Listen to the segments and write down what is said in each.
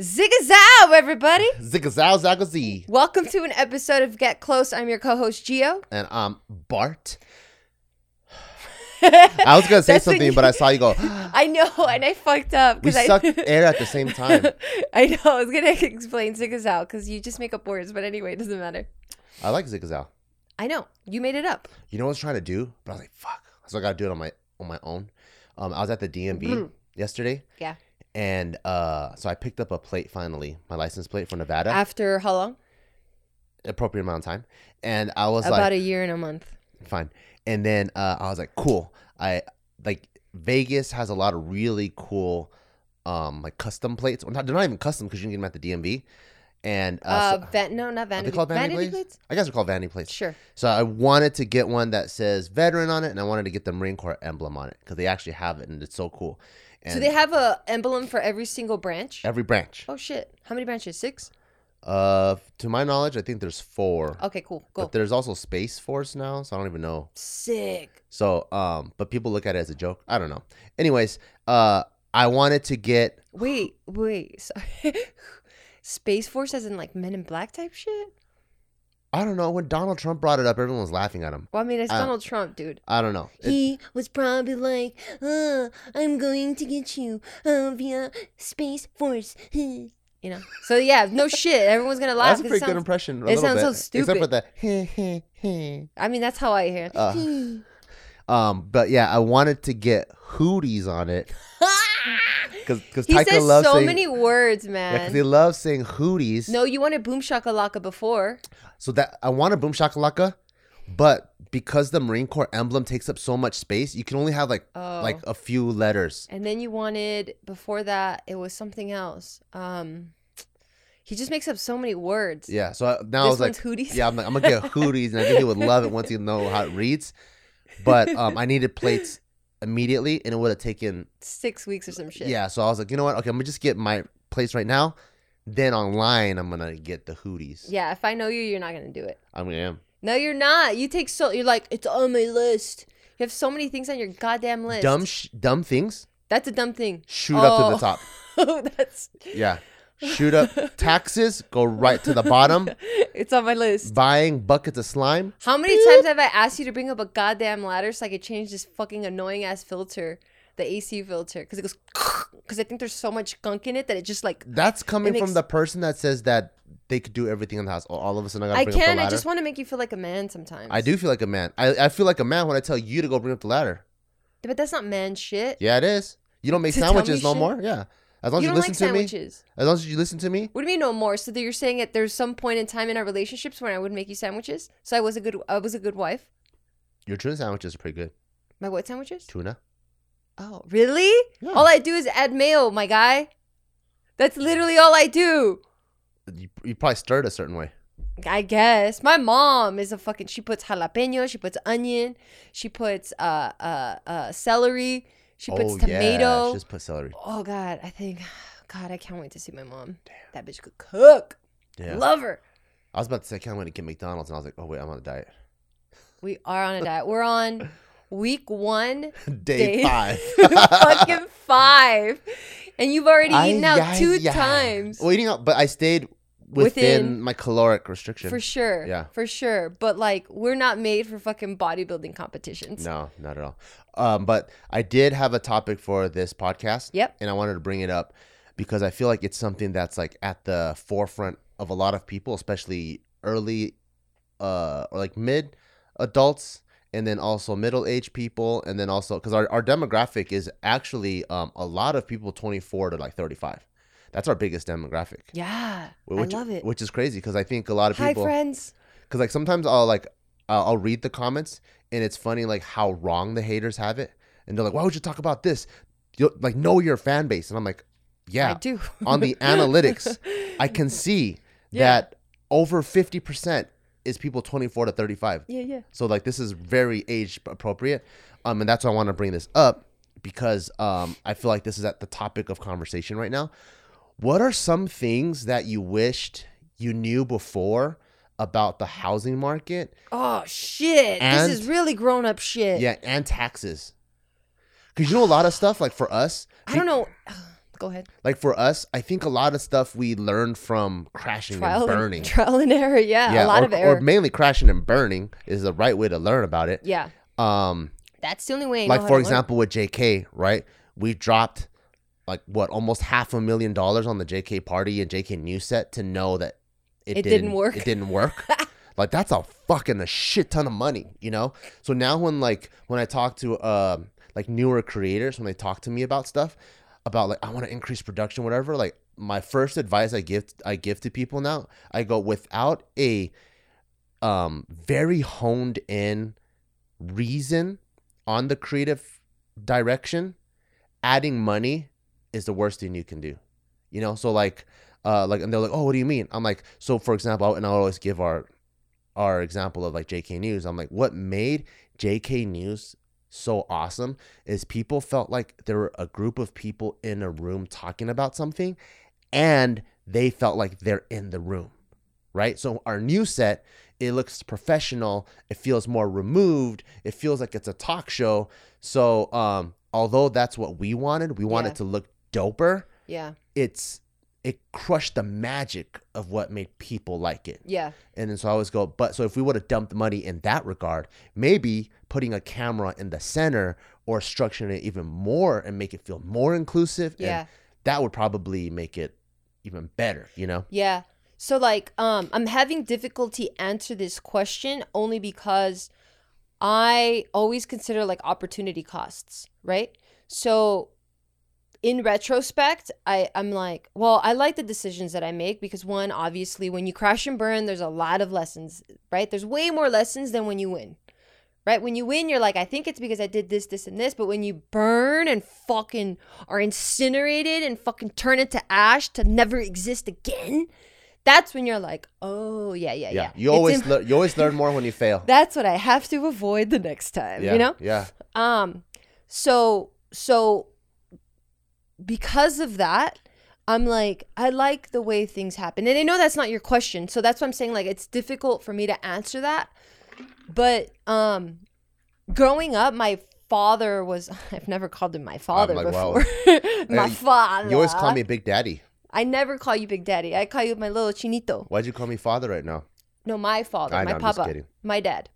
Ziggazow, everybody! Ziggazow Zagazee. Welcome to an episode of Get Close. I'm your co-host Geo. And I'm Bart. I was gonna say That's something, you- but I saw you go. I know, and I fucked up We I sucked air at the same time. I know. I was gonna explain Ziggazow because you just make up words, but anyway, it doesn't matter. I like Ziggazow. I know you made it up. You know what I was trying to do, but I was like, "Fuck!" So I gotta do it on my on my own. Um, I was at the DMV Mhm. yesterday. Yeah. And uh, so I picked up a plate finally, my license plate for Nevada, After how long? appropriate amount of time. And I was About like, a year and a month. fine. And then uh, I was like, cool. I like Vegas has a lot of really cool, um, like custom plates. Well, not, they're not even custom because you can get them at the DMV. And uh, Uh, so- van- no, not are they vanity. called vanity, vanity plates? I guess they're called vanity plates. Sure. So I wanted to get one that says veteran on it, and I wanted to get the Marine Corps emblem on it because they actually have it, and it's so cool. And so they have a emblem for every single branch. every branch. Oh shit! How many branches? Six. Uh, to my knowledge, I think there's four. Okay, cool. Go. But there's also Space Force now, so I don't even know. Sick. So, um, but people look at it as a joke. I don't know. Anyways, uh, I wanted to get Wait, wait. Sorry. Space Force as in like Men in Black type shit? I don't know when Donald Trump brought it up, everyone was laughing at him. Well, I mean, it's Uh, Donald Trump, dude. I don't know. It- He was probably like, uh, I'm going to get you uh, via Space Force. you know? So, yeah, no shit. Everyone's going to laugh. that's a pretty good sounds- impression. It sounds so bit. Except for stupid. the. I mean, that's how I hear it. Uh, Um, but yeah, I wanted to get hooties on it because because he Taika says loves so saying many words, yeah, man. 'cause he loves saying hooties. no, you wanted Boom Shakalaka before. So that I want a boom shakalaka, but because the Marine Corps emblem takes up so much space, you can only have like Oh. like a few letters. And then you wanted, before that, it was something else. Um, He just makes up so many words. Yeah. So I, now I this was like, Hooties. yeah, I'm, like, I'm gonna get hooties, and I think he would love it once he know how it reads. But um, I needed plates immediately, and it would have taken Six weeks or some shit. yeah. So I was like, you know what? Okay, I'm gonna just get my plates right now. Then online, I'm gonna get the hooties. Yeah, if I know you, you're not gonna do it. I mean, I am. No, you're not. You take so you're like it's on my list. You have so many things on your goddamn list. Dumb, sh- dumb things. That's a dumb thing. Shoot up to Oh. the top. Oh, that's Yeah. Shoot up. Taxes go right to the bottom. it's on my list. Buying buckets of slime. How many times have I asked you to bring up a goddamn ladder so I could change this fucking annoying ass filter, the AC filter, because it goes because I think there's so much gunk in it that it just like That's coming It from the person that says that they could do everything in the house. All- of a sudden, I I can. I just want to make you feel like a man sometimes. I do feel like a man. I, I feel like a man when I tell you to go bring up the ladder. but that's not man shit. Yeah, it is. You don't make To sandwiches no shit? more. Yeah, as long as you you, don't like listen to me. sandwiches. As long as you listen to me. What do you mean no more? So that you're saying that there's some point in time in our relationships when I would make you sandwiches. So I was a good I was a good wife. Your tuna sandwiches are pretty good. My what sandwiches? Tuna. Oh, really? Yeah. All I do is add mayo, my guy. That's literally all I do. You, you probably stir it a certain way. I guess my mom is a fucking. She puts jalapeno. She puts onion. She puts uh uh uh celery. She puts oh tomato. yeah, just put celery. Oh God, I think. God, I can't wait to see my mom. That bitch could cook. Yeah. Love her. I was about to say I can't wait to get McDonald's, and I was like, oh wait, I'm on a diet. We are on a diet. We're on week one, Day, Day- five. fucking five, and you've already eaten Ay, out ay, two ay. times. Well, eating out, but I stayed within, Within- my caloric restriction. For sure. Yeah. For sure. But like we're not made for fucking bodybuilding competitions. No, not at all. Um, but I did have a topic for this podcast. Yep. And I wanted to bring it up because I feel like it's something that's like at the forefront of a lot of people, especially early uh or like mid adults and then also middle aged people and then also because our, our demographic is actually um a lot of people 24 to like 35 that's our biggest demographic Yeah. which, I love it. which is crazy because i think a lot of people. Hi friends. because like sometimes I'll like uh, I'll read the comments and it's funny like how wrong the haters have it, and they're like, "Why would you talk about this? You like know your fan base," and I'm like, "Yeah, I do. On the analytics, I can see Yeah. that over fifty percent is people 24 to 35. Yeah, yeah. So like this is very age appropriate, um, and that's why I want to bring this up because um, I feel like this is at the topic of conversation right now. What are some things that you wished you knew before about the housing market? Oh shit. And- this is really grown up shit. Yeah, and taxes. Because you know a lot of stuff like for us. I don't know. Go ahead. Like for us, I think a lot of stuff we learned from crashing Trial and burning. and trial and error. Yeah, a lot or, of error. or mainly crashing and burning is the right way to learn about it. yeah, Um, that's the only way. I like for to learn. example with JK, right? We dropped like what almost half a million dollars on the JK party and JK news set to know that It didn't work. It didn't work. like that's a fucking a shit ton of money, you know. So now when like when I talk to um like newer creators when they talk to me about stuff about like I want to increase production, whatever. Like my first advice I give I give to people now, I go without a um very honed in reason on the creative direction, adding money is the worst thing you can do. You know, so like uh like and they're like, "Oh, what do you mean?" I'm like, "So for example, and I always give our our example of like JK News. I'm like, what made JK News so awesome is people felt like there were a group of people in a room talking about something and they felt like they're in the room. Right? So our new set, it looks professional, it feels more removed, it feels like it's a talk show. So um although that's what we wanted, we wanted Yeah. to look doper, yeah, it's it crushed the magic of what made people like it. yeah, And then so I always go, but so if we would have dumped money in that regard, maybe putting a camera in the center or structuring it even more and make it feel more inclusive, yeah. and that would probably make it even better, you know? Yeah. So like um I'm having difficulty answer this question only because I always consider like opportunity costs, right? So in retrospect, I I'm like, well, I like the decisions that I make because one, obviously when you crash and burn, there's a lot of lessons, right? There's way more lessons than when you win. Right? When you win, you're like, I think it's because I did this, this, and this. But when you burn and fucking are incinerated and fucking turn into ash to never exist again, that's when you're like, oh yeah, yeah, yeah. Yeah. You It's always im- lear- you always learn more when you fail. that's what I have to avoid the next time. yeah. You know? Yeah. Um, so so because of that, I'm like, I like the way things happen. And I know that's not your question. So that's what I'm saying. Like it's difficult for me to answer that. But um growing up, my father was I've never called him my father like, wow. before. my Hey, father. You always call me Big Daddy. I never call you Big Daddy. I call you my little chinito. Why'd you call me father right now? No, my father, I my know, papa, my dad.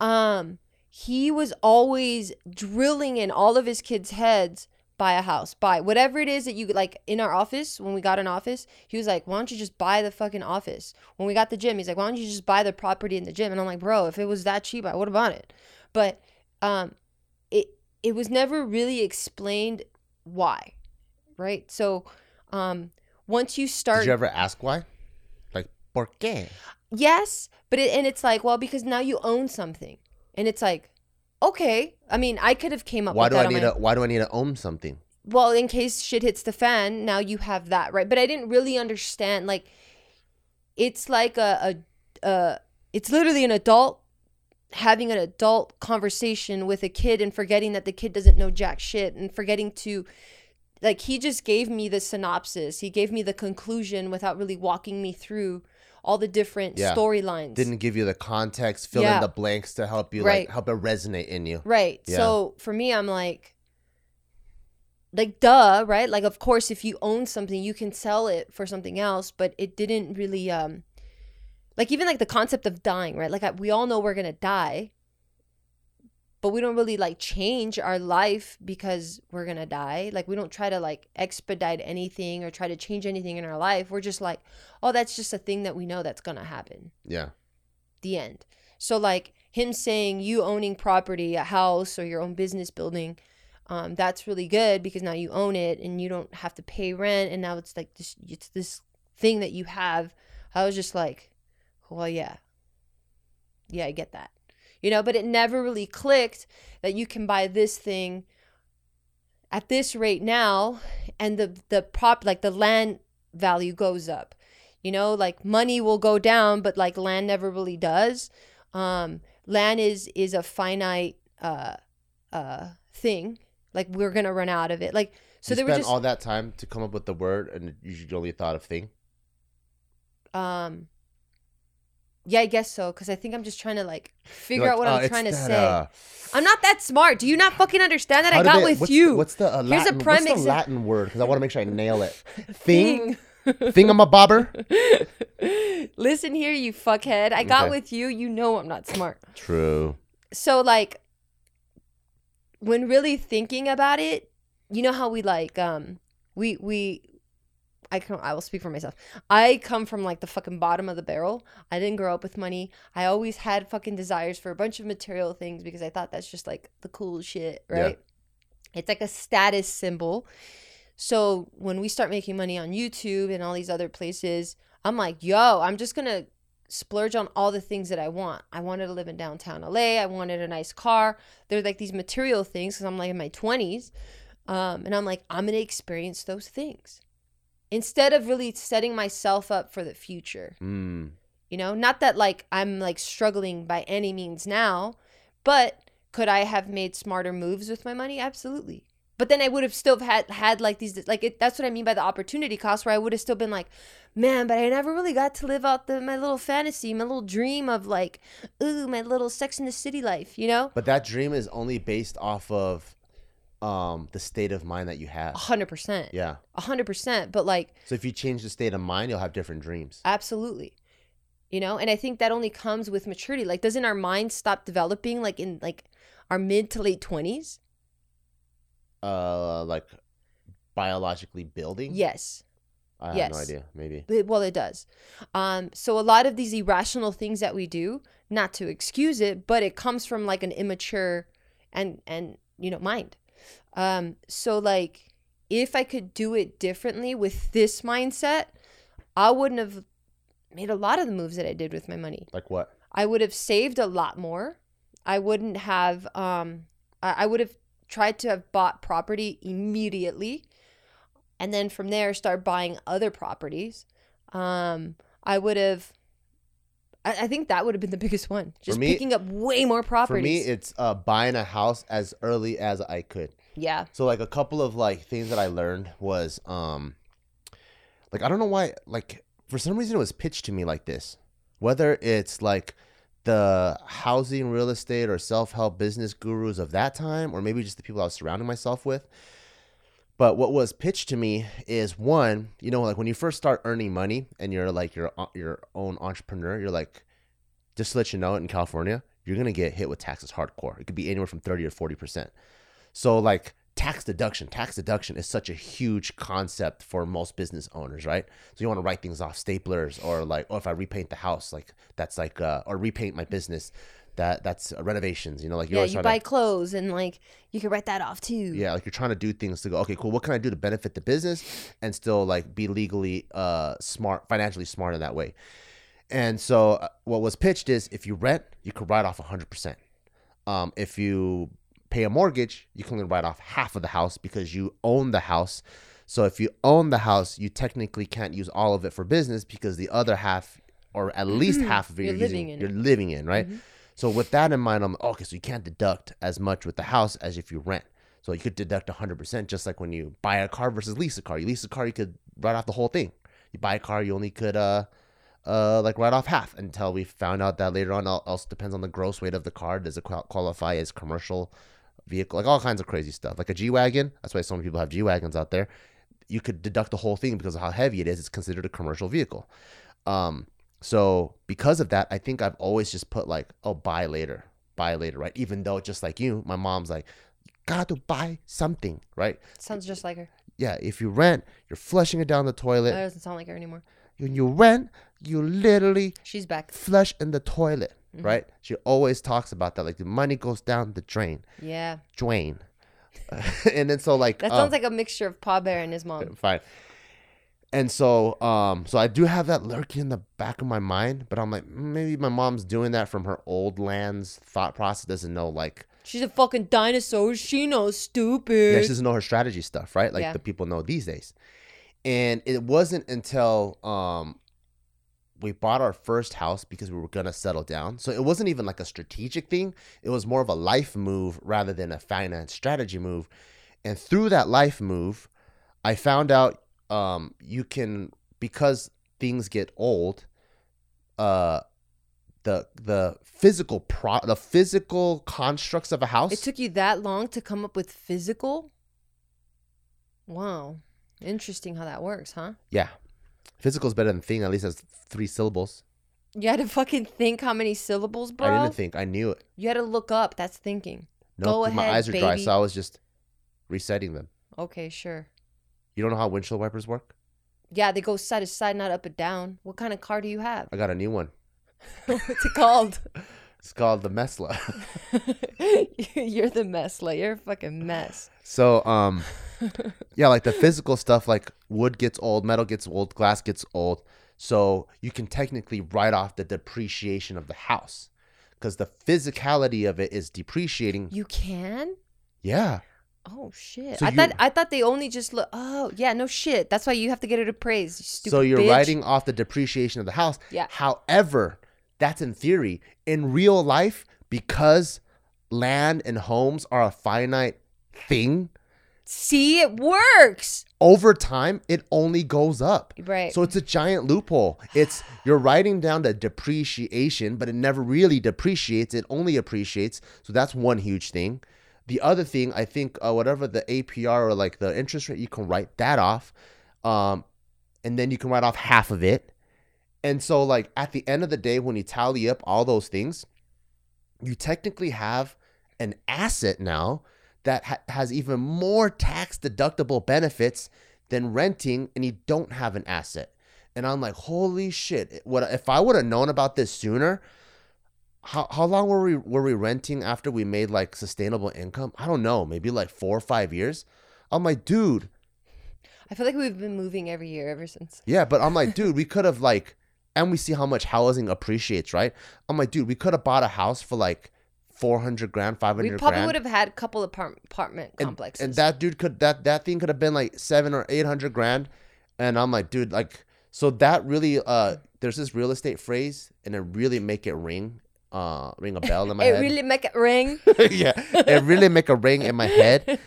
Um, he was always drilling in all of his kids' heads buy a house, buy whatever it is that you like in our office when we got an office. He was like, "Why don't you just buy the fucking office?" When we got the gym, he's like, "Why don't you just buy the property in the gym?" And I'm like, "Bro, if it was that cheap, I would have bought it." But um, it it was never really explained why, right? So, um, once you start, Did you ever ask why? Like, por qué? Yes, but it, and it's like, well, because now you own something, and it's like, okay. I mean, I could have came up Why with do that I on need my. to why do I need to own something? well, in case shit hits the fan, now you have that, right? But I didn't really understand. Like, it's like a a, a it's literally an adult having an adult conversation with a kid and forgetting that the kid doesn't know jack shit and forgetting to like he just gave me the synopsis he gave me the conclusion without really walking me through all the different Yeah. storylines Didn't give you the context, fill Yeah. in the blanks to help you Right. like help it resonate in you. Right. Yeah. So for me, I'm like, like, duh, right? Like, of course, if you own something, you can sell it for something else, but it didn't really, um, like, even like the concept of dying, right? Like, I, we all know we're gonna die, but we don't really like change our life because we're gonna die. Like, we don't try to like expedite anything or try to change anything in our life. We're just like, oh, that's just a thing that we know that's gonna happen Yeah. the end. So like him saying you owning property, a house or your own business building, um, that's really good because now you own it and you don't have to pay rent and now it's like this it's this thing that you have. I was just like, well yeah. Yeah, I get that. You know, but it never really clicked that you can buy this thing at this rate now and the the prop like the land value goes up. You know like money will go down but like land never really does. Um land is is a finite uh uh thing. Like we're gonna run out of it. Like so you they were spent just all that time to come up with the word and you only thought of thing. um Yeah, I guess so. Because I think I'm just trying to like figure You're out what like, I'm "Oh, trying to that, say. uh, I'm not that smart. Do you not fucking understand that? I got they- with what's, you. What's the uh, Here's a Latin? prime what's the Latin word? Because I want to make sure I nail it. Thing, Thing. I'm a bobber. Listen here, you fuckhead. I got Okay. with you. You know I'm not smart. True. So like when really thinking about it, you know how we like um we we I can I will speak for myself. I come from like the fucking bottom of the barrel. I didn't grow up with money. I always had fucking desires for a bunch of material things because I thought that's just like the cool shit, Yeah. right? It's like a status symbol. So when we start making money on YouTube and all these other places, I'm like, yo, I'm just gonna splurge on all the things that I want. I wanted to live in downtown LA. I wanted a nice car. They're like these material things because I'm like in my 20s. Um, and I'm like, I'm gonna experience those things instead of really setting myself up for the future. Mm. You know, not that like I'm like struggling by any means now, but could I have made smarter moves with my money? Absolutely. But then I would have still had had like these like it, that's what I mean by the opportunity cost, where I would have still been like, man, but I never really got to live out the my little fantasy, my little dream of like, ooh, my little Sex in the City life, you know? But that dream is only based off of um the state of mind that you have. A hundred percent, Yeah. a hundred percent. But like, So if you change the state of mind, you'll have different dreams. absolutely, you know. And I think that only comes with maturity. Like, doesn't our mind stop developing like in like our mid to late twenties? Uh, like biologically building. Yes. I have no idea. Maybe. It- well it does um so a lot of these irrational things that we do not to excuse it but it comes from like an immature and and you know mind um so like if i could do it differently with this mindset i wouldn't have made a lot of the moves that i did with my money. Like what? i would have saved a lot more. I wouldn't have um i, I would have tried to have bought property immediately and then from there start buying other properties. Um i would have I, I think that would have been the biggest one just me- picking up way more properties. For properties me, it's uh buying a house as early as I could. yeah So like a couple of like things that I learned was um like I don't know why like for some reason it was pitched to me like this. Whether it's like the housing, real estate, or self-help business gurus of that time, or maybe just the people I was surrounding myself with. But what was pitched to me is one, you know, like when you first start earning money and you're like your your own entrepreneur, you're like, just to let you know, it in California, you're gonna get hit with taxes hardcore. It could be anywhere from thirty to forty percent. So like tax deduction, tax deduction is such a huge concept for most business owners, right? So you want to write things off staplers or like, oh, if I repaint the house, like that's like, uh, or repaint my business, that that's uh, renovations. You know, like yeah you buy to, clothes and like you can write that off too yeah, like you're trying to do things to go, okay, cool. What can I do to benefit the business and still like be legally uh smart, financially smart in that way? And so uh, what was pitched is if you rent, you could write off 100%. Um, if you pay a mortgage, you can only write off half of the house because you own the house. So if you own the house, you technically can't use all of it for business because the other half, or at least half of it, You're you're, living using, in you're it. living in, right? Mhm. So with that in mind, I'm okay. So you can't deduct as much with the house as if you rent. So you could deduct 100%, just like when you buy a car versus lease a car. You lease a car, you could write off the whole thing. You buy a car, you only could uh uh like write off half until we found out that later on al- also depends on the gross weight of the car. Does it qualify as commercial vehicle? Like all kinds of crazy stuff. Like a G wagon. That's why so many people have G wagons out there. You could deduct the whole thing because of how heavy it is. It's considered a commercial vehicle. Um, so because of that, I think I've always just put like, oh, buy later, buy later, right? Even though just like you, my mom's like, got to buy something, right? sounds just like her Yeah, if you rent, you're flushing it down the toilet. that doesn't sound like her anymore When you rent, you literally she's back flush in the toilet, Mm-hmm. right? She always talks about that, like the money goes down the drain, yeah drain. and then so like that um, sounds like a mixture of Pa Bear and his mom fine. And so, um, so I do have that lurking in the back of my mind, but I'm like, "Mm, maybe my mom's doing that from her old lands thought process. Doesn't know like, she's a fucking dinosaur she knows stupid. yeah, she doesn't know her strategy stuff, right? Like Yeah. the people know these days. And it wasn't until um, we bought our first house because we were gonna settle down. So it wasn't even like a strategic thing. It was more of a life move rather than a finance strategy move. And through that life move, I found out um, you can because things get old. Uh, the the physical pro the physical constructs of a house. It took you that long to come up with physical? Wow. Interesting how that works, huh? yeah, physical is better than thing. At least has three syllables. You had to fucking think how many syllables, bro. I didn't think. I knew it. You had to look up. That's thinking. No, Go my ahead, eyes are dry, so I was just resetting them. Okay, sure. You don't know how windshield wipers work? Yeah, they go side to side, not up and down. What kind of car do you have? I got a new one. What's it called? It's called the Mesla. You're the mess. Like you're a fucking mess. So, um, yeah, like the physical stuff, like wood gets old, metal gets old, glass gets old. So you can technically write off the depreciation of the house because the physicality of it is depreciating. You can? Yeah. Oh shit! So I you- thought I thought they only just look. Oh yeah, no shit. That's why you have to get it appraised. You stupid so you're bitch. writing off the depreciation of the house. Yeah. However, that's in theory. In real life, because land and homes are a finite thing, See, it works. over time it only goes up. Right. So it's a giant loophole. It's you're writing down the depreciation, but it never really depreciates. It only appreciates. So that's one huge thing. The other thing, I think, uh, whatever the APR or like the interest rate, you can write that off, um, and then you can write off half of it. And so, like at the end of the day, when you tally up all those things, you technically have an asset now that ha- has even more tax deductible benefits than renting, and you don't have an asset. And I'm like, holy shit! What if I would have known about this sooner? How how long were we were we renting after we made like sustainable income? I don't know, maybe like four or five years. I'm like, dude, I feel like we've been moving every year ever since. yeah, but I'm like, dude, we could have like, and we see how much housing appreciates, right? I'm like, dude, we could have bought a house for like four hundred grand, five hundred. We probably grand. would have had a couple apart- apartment and, complexes. and that dude could that that thing could have been like seven or eight hundred grand, and I'm like, dude, like, so that really, uh, there's this real estate phrase, and it really make it ring, uh, ring a bell in my it head. It really make it ring. yeah, it really make a ring in my head,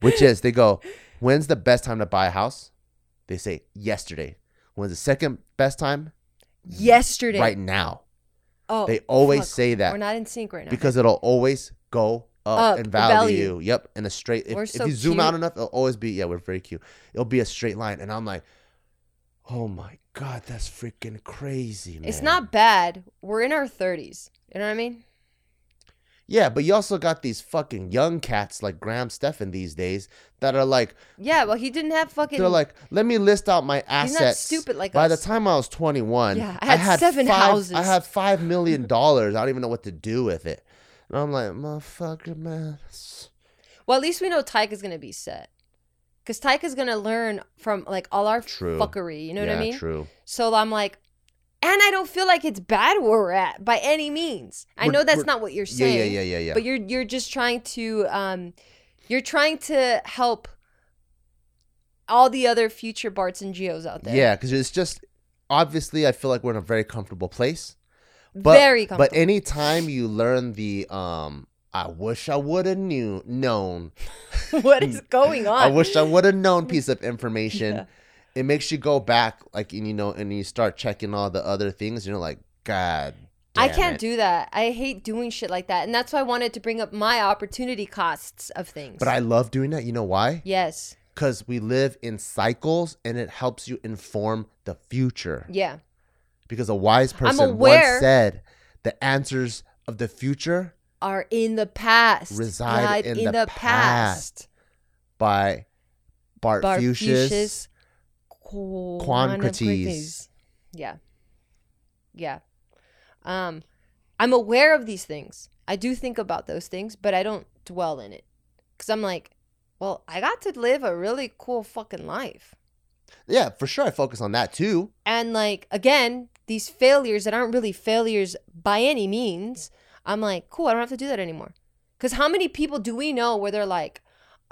which is they go, when's the best time to buy a house? They say yesterday. When's the second best time? Yesterday. Right now. Oh, They always fuck. say that We're not in sync right now. because it'll always go up, Up, in value. value. Yep, in a straight. If, We're if you zoom out enough, it'll always be. Yeah, we're very cute. It'll be a straight line, and I'm like, oh my god, that's freaking crazy, man. it's not bad. We're in our 30s. You know what I mean? Yeah, but you also got these fucking young cats like Graham Stephan these days that are like, Yeah, well, he didn't have fucking. they're like, let me list out my He's not assets. stupid like By us. the time I was 21, Yeah, I had seven five, houses. I had five million dollars. I don't even know what to do with it. And I'm like, motherfucker, man. well, at least we know Tyke is gonna be set, because Tyke is gonna learn from like all our True. fuckery. You know yeah, what I mean? True. So I'm like, and I don't feel like it's bad where we're at by any means. I We're- know that's not what you're saying. yeah, yeah, yeah, yeah. yeah. But you're you're just trying to um, you're trying to help all the other future Barts and Geos out there. Yeah, because it's just obviously I feel like we're in a very comfortable place. But, very But anytime you learn the um, I wish I would have knew known. what is going on? I wish I would have known piece of information. Yeah. It makes you go back, like and you know, and you start checking all the other things. You're like, God, I can't it. do that. I hate doing shit like that, and that's why I wanted to bring up my opportunity costs of things. But I love doing that. You know why? yes, Because we live in cycles, and it helps you inform the future. yeah, Because a wise person once said, "The answers of the future are in the past. reside Lied in, the, past. By Bart Fuchs. Kwancrates. Yeah, yeah. Um, I'm aware of these things. I do think about those things, but I don't dwell in it because I'm like, well, I got to live a really cool fucking life. Yeah, for sure. I focus on that too. And like again, these failures that aren't really failures by any means, I'm like, cool, I don't have to do that anymore. Cause how many people do we know where they're like,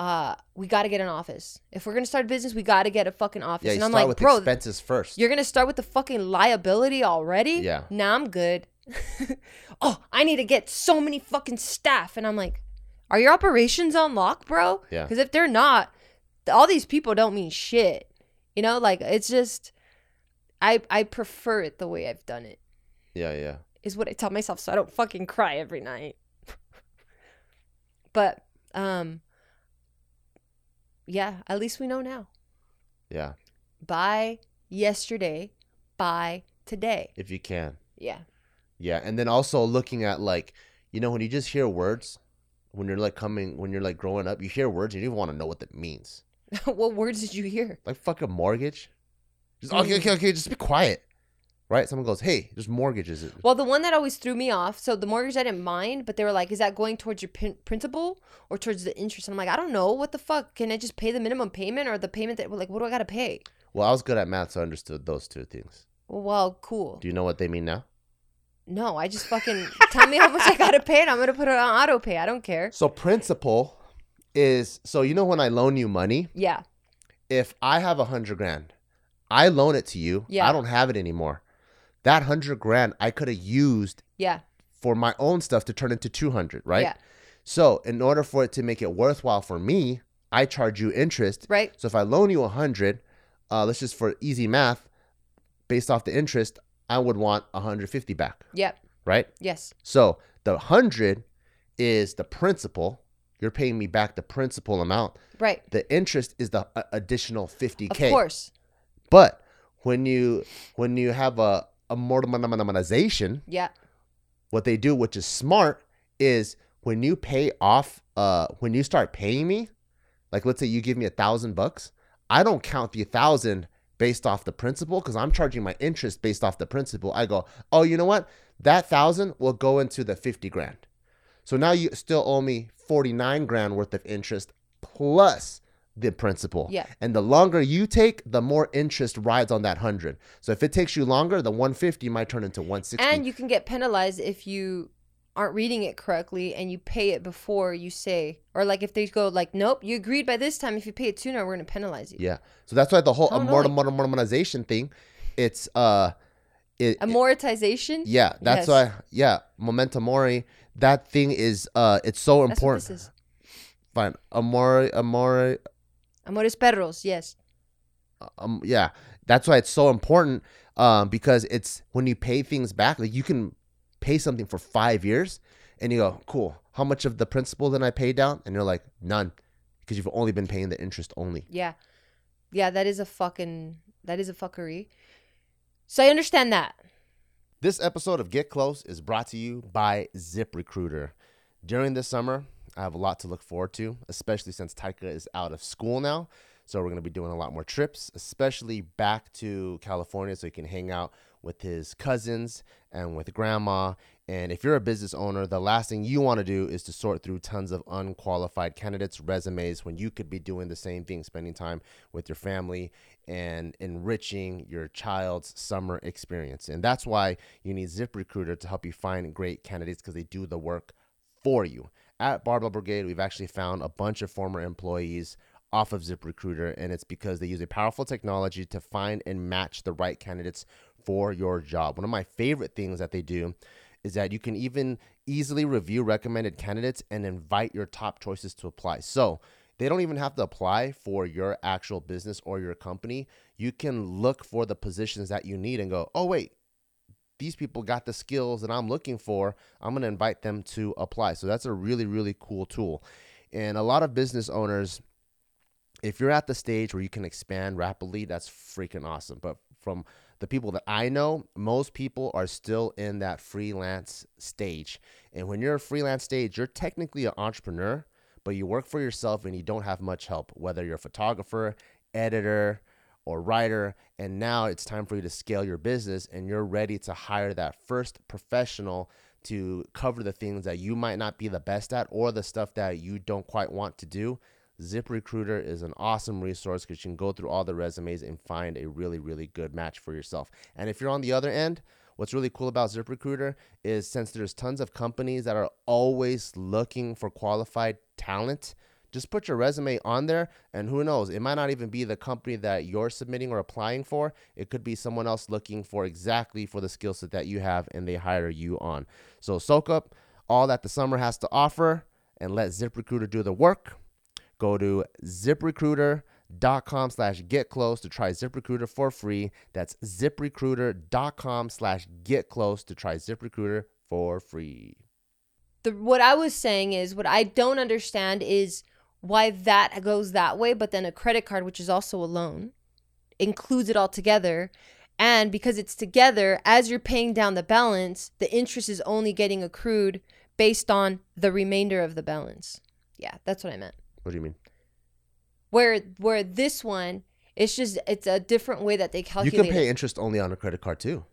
uh, we gotta get an office. If we're gonna start a business, we gotta get a fucking office. Yeah, you and I'm start like, with bro, expenses first. you're gonna start with the fucking liability already? Yeah. Nah, I'm good. oh, I need to get so many fucking staff. And I'm like, are your operations on lock, bro? Yeah. Because if they're not, all these people don't mean shit. You know, like it's just I I prefer it the way I've done it. yeah, yeah. is what I tell myself so I don't fucking cry every night. but um yeah, at least we know now. Yeah. By yesterday, by today. If you can. Yeah. Yeah. And then also looking at like, you know, when you just hear words, when you're like coming, when you're like growing up, you hear words, and you don't even want to know what that means. what words did you hear? Like fucking mortgage. Just mm. okay, okay, okay, just be quiet. Right? Someone goes, Hey, there's mortgages. Well, the one that always threw me off. So the mortgage I didn't mind, but they were like, "Is that going towards your pin- principal or towards the interest?" And I'm like, "I don't know. What the fuck? Can I just pay the minimum payment or the payment that like what do I gotta pay?" Well, I was good at math, so I understood those two things. Well, cool. Do you know what they mean now? No, I just fucking tell me how much I gotta pay, and I'm gonna put it on auto pay. I don't care. So principal is so you know when I loan you money, Yeah, if I have a hundred grand, I loan it to you. Yeah. I don't have it anymore. That hundred grand I could have used yeah, for my own stuff to turn into two hundred, right? Yeah. So in order for it to make it worthwhile for me, I charge you interest. right. So if I loan you a hundred, uh, let's just for easy math, based off the interest, I would want a hundred fifty back, Yep. right? Yes. So the hundred is the principal. You're paying me back the principal amount. Right. The interest is the uh, additional 50k. Of course. But when you when you have a amortization, Yeah. what they do, which is smart, is when you pay off, uh, when you start paying me, like let's say you give me a thousand bucks, I don't count the thousand based off the principal because I'm charging my interest based off the principal. I go, oh, you know what? That thousand will go into the fifty grand. So now you still owe me forty nine grand worth of interest plus the principal. Yeah. And the longer you take, the more interest rides on that hundred. So if it takes you longer, the one fifty might turn into one sixty. And you can get penalized if you aren't reading it correctly and you pay it before you say, or like if they go like, nope, you agreed by this time. If you pay it sooner, we're gonna penalize you. Yeah. So that's why the whole How amort- annoying. amortization thing, it's uh it, it- Amortization. yeah, that's Yes. why yeah, momentum mori, that thing is uh it's so important. Fine. Amore amore Amores perros. Yes. um yeah, that's why it's so important um because it's when you pay things back, like you can pay something for 5 years and you go, "Cool. How much of the principal did I pay down?" And you're like, "None." Because you've only been paying the interest only. Yeah. Yeah. That is a fucking. That is a fuckery. So I understand that. This episode of Get Close is brought to you by ZipRecruiter. During this summer, I have a lot to look forward to, especially since Taika is out of school now. So we're going to be doing a lot more trips, especially back to California so he can hang out with his cousins and with grandma. And if you're a business owner, the last thing you want to do is to sort through tons of unqualified candidates' resumes when you could be doing the same thing, spending time with your family and enriching your child's summer experience. And that's why you need ZipRecruiter to help you find great candidates because they do the work for you. At Barbell Brigade, we've actually found a bunch of former employees off of ZipRecruiter, and it's because they use a powerful technology to find and match the right candidates for your job. One of my favorite things that they do is that you can even easily review recommended candidates and invite your top choices to apply. So they don't even have to apply for your actual business or your company. You can look for the positions that you need and go, oh, wait, these people got the skills that I'm looking for. I'm going to invite them to apply. So that's a really, really cool tool. And a lot of business owners, if you're at the stage where you can expand rapidly, that's freaking awesome. But from the people that I know, most people are still in that freelance stage. And when you're a freelance stage, you're technically an entrepreneur, but you work for yourself and you don't have much help, whether you're a photographer, editor, or writer. And now it's time for you to scale your business and you're ready to hire that first professional to cover the things that you might not be the best at or the stuff that you don't quite want to do. ZipRecruiter is an awesome resource because you can go through all the resumes and find a really, really good match for yourself. And if you're on the other end, what's really cool about ZipRecruiter is since there's tons of companies that are always looking for qualified talent, just put your resume on there and who knows, it might not even be the company that you're submitting or applying for. It could be someone else looking for exactly for the skill set that you have and they hire you on. So soak up all that the summer has to offer and let ZipRecruiter do the work go to ziprecruiter.com slash get close to try ZipRecruiter for free. That's ziprecruiter.com slash get close to try ZipRecruiter for free. the what I was saying is what I don't understand is why that goes that way, but then a credit card, which is also a loan, includes it all together. And because it's together, as you're paying down the balance, the interest is only getting accrued based on the remainder of the balance. Yeah, that's what I meant. What do you mean? Where where this one, it's just it's a different way that they calculate. You can pay it. interest only on a credit card too.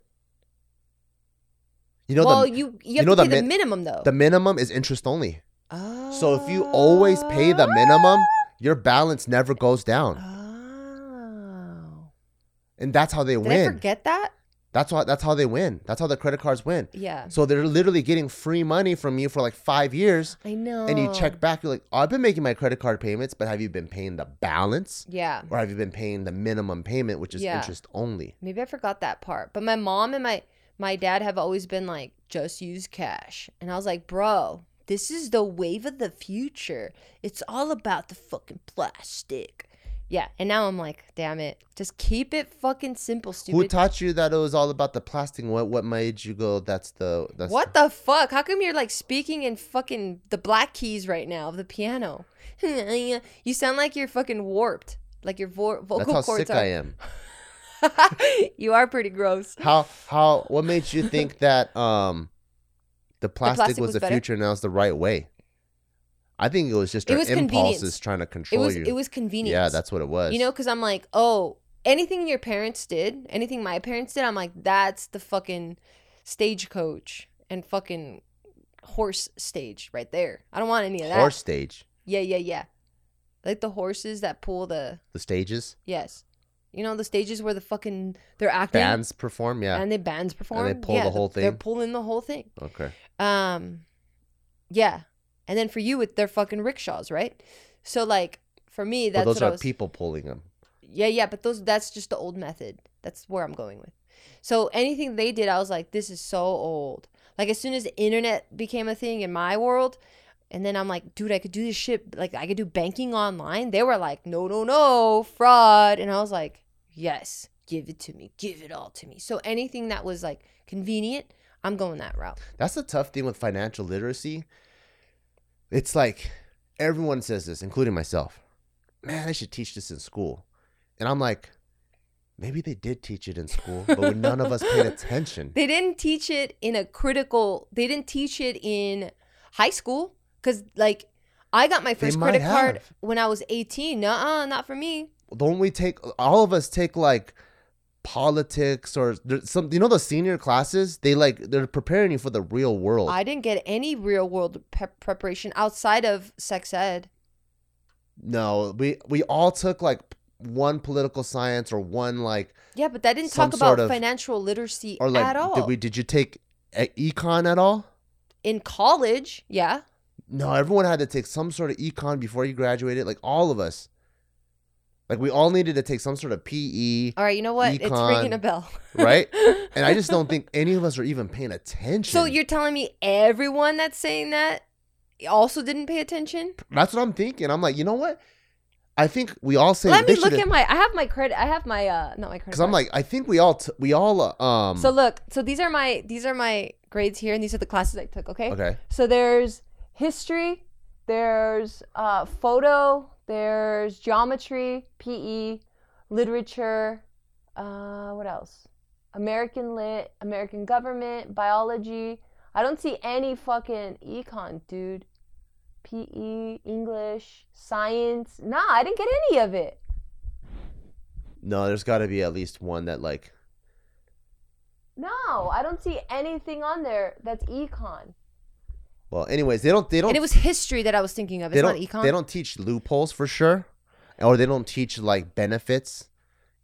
You know well, the you you have know the pay the min- minimum though. the minimum is interest only. Oh. So if you always pay the minimum, your balance never goes down. Oh. And that's how they Did I win. forget that? That's why that's how they win. That's how the credit cards win. Yeah. So they're literally getting free money from you for like 5 years I know. and you check back you're like, "Oh, I've been making my credit card payments, but have you been paying the balance Yeah. or have you been paying the minimum payment which is Yeah. interest only?" Maybe I forgot that part. But my mom and my my dad have always been like, just use cash. And I was like, bro, this is the wave of the future. It's all about the fucking plastic. Yeah. And now I'm like, damn it. Just keep it fucking simple, stupid. Who taught you that it was all about the plastic? What what made you go that's the that's what the fuck? How come you're like speaking in fucking the black keys right now of the piano? you sound like you're fucking warped. Like your vo- vocal That's how cords sick are. I am. you are pretty gross. How how what made you think that um the plastic, plastic was, was the better? future and now it's the right way? I think it was just It was impulses trying to It control was you. it was convenient. yeah, that's what it was. You know, because I'm like, oh, anything your parents did, anything my parents did, I'm like, that's the fucking stagecoach and fucking horse stage right there. I don't want any of that. horse stage, Yeah, yeah, yeah. Like the horses that pull the the stages, yes. You know the stages where the fucking they're acting bands perform. Yeah, and they bands perform. And they pull yeah, the whole thing. They're pulling the whole thing. okay. Um, yeah, and then for you, with their fucking rickshaws, right? So like for me, But that's those what I are was. people pulling them. Yeah, yeah, but those that's just the old method. That's where I'm going with. So anything they did, I was like, this is so old. Like as soon as the internet became a thing in my world, and then I'm like, dude, I could do this shit. Like I could do banking online. They were like, no, no, no, fraud. And I was like, yes, give it to me, give it all to me. So anything that was like convenient, I'm going that route. That's the tough thing with financial literacy. It's like everyone says this, including myself. Man, they should teach this in school. And I'm like, maybe they did teach it in school, but none of us paid attention. They didn't teach it in a critical. They didn't teach it in high school because, like, I got my first credit card when I was 18. Nuh-uh, not for me. Don't we take all of us take like politics or some you know the senior classes they like they're preparing you for the real world I didn't get any real world pep preparation outside of sex ed. no we we all took like one political science or one like Yeah, but that didn't talk sort about of- financial literacy or like at all. did we did you take econ at all in college, yeah. no everyone had to take some sort of econ before you graduated like all of us like we all needed to take some sort of pe All right, you know what? It's Econ, ringing a bell. right and i just don't think any of us are even paying attention so you're telling me everyone that's saying that also didn't pay attention? that's what i'm thinking i'm like you know what i think we all say Let me look at my. I have my credit. I have my. uh Not my credit. Because I'm like, I think we all, t- we all, uh, um, So look, so these are my these are my grades here, and these are the classes I took. Okay. okay, So there's history, there's uh, photo, there's geometry, PE, literature. Uh, what else? American lit, American government, biology. I don't see any fucking econ, dude. PE, English, science. Nah, I didn't get any of it. no, there's got to be at least one that like, No, I don't see anything on there that's econ. Well, anyways, they don't, they don't, And it was history that I was thinking of. they It's not don't, econ. they don't teach loopholes for sure, or they don't teach like benefits,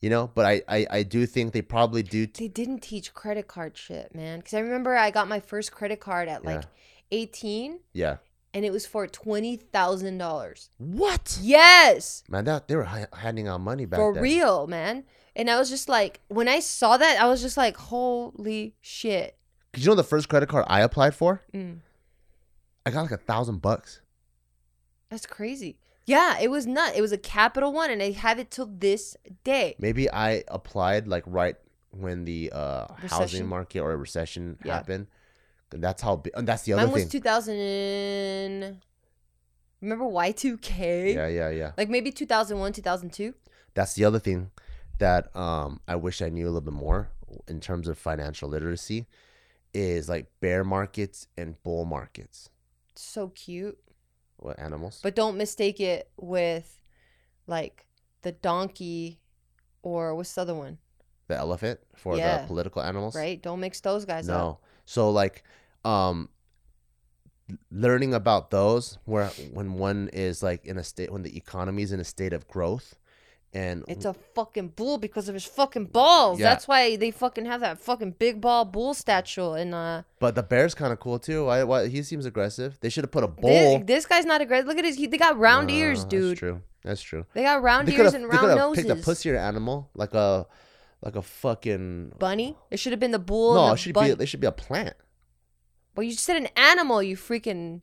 you know. But I, I, I do think they probably do. T- They didn't teach credit card shit, man. Because I remember I got my first credit card at like Yeah. 18 yeah. and it was for $20,000. What? Yes. Man, that they were hi- handing out money back For then. real, man. And I was just like, when I saw that, I was just like, holy shit. 'Cause you know the first credit card I applied for, Mm, I got like a thousand bucks. that's crazy. Yeah, it was nut. It was a capital one, and I have it till this day. Maybe I applied like right when the uh, housing market or recession Yeah. happened. That's how. bi- And that's the other thing. Mine was 2000. And... Remember Y2K? yeah, yeah, yeah. Like maybe 2001, 2002. That's the other thing that um I wish I knew a little bit more in terms of financial literacy is like bear markets and bull markets. So cute. What animals? But don't mistake it with like the donkey or what's the other one, the elephant for Yeah. the political animals. right? Don't mix those guys up. No. So like um learning about those where when one is like in a state when the economy is in a state of growth and It's a fucking bull because of his fucking balls. Yeah. That's why they fucking have that fucking big ball bull statue. And uh, but the bear's kind of cool too. Why, why he seems aggressive. They should have put a bull. this guy's not aggressive. Look at his. He, they got round ears, That's dude. true. That's true. They got round They ears could and they round could have noses. picked a pussier animal like a like a fucking Bunny. It should have been the bull. no. It should bunny. be they should be a plant. Well, you said an animal. You freaking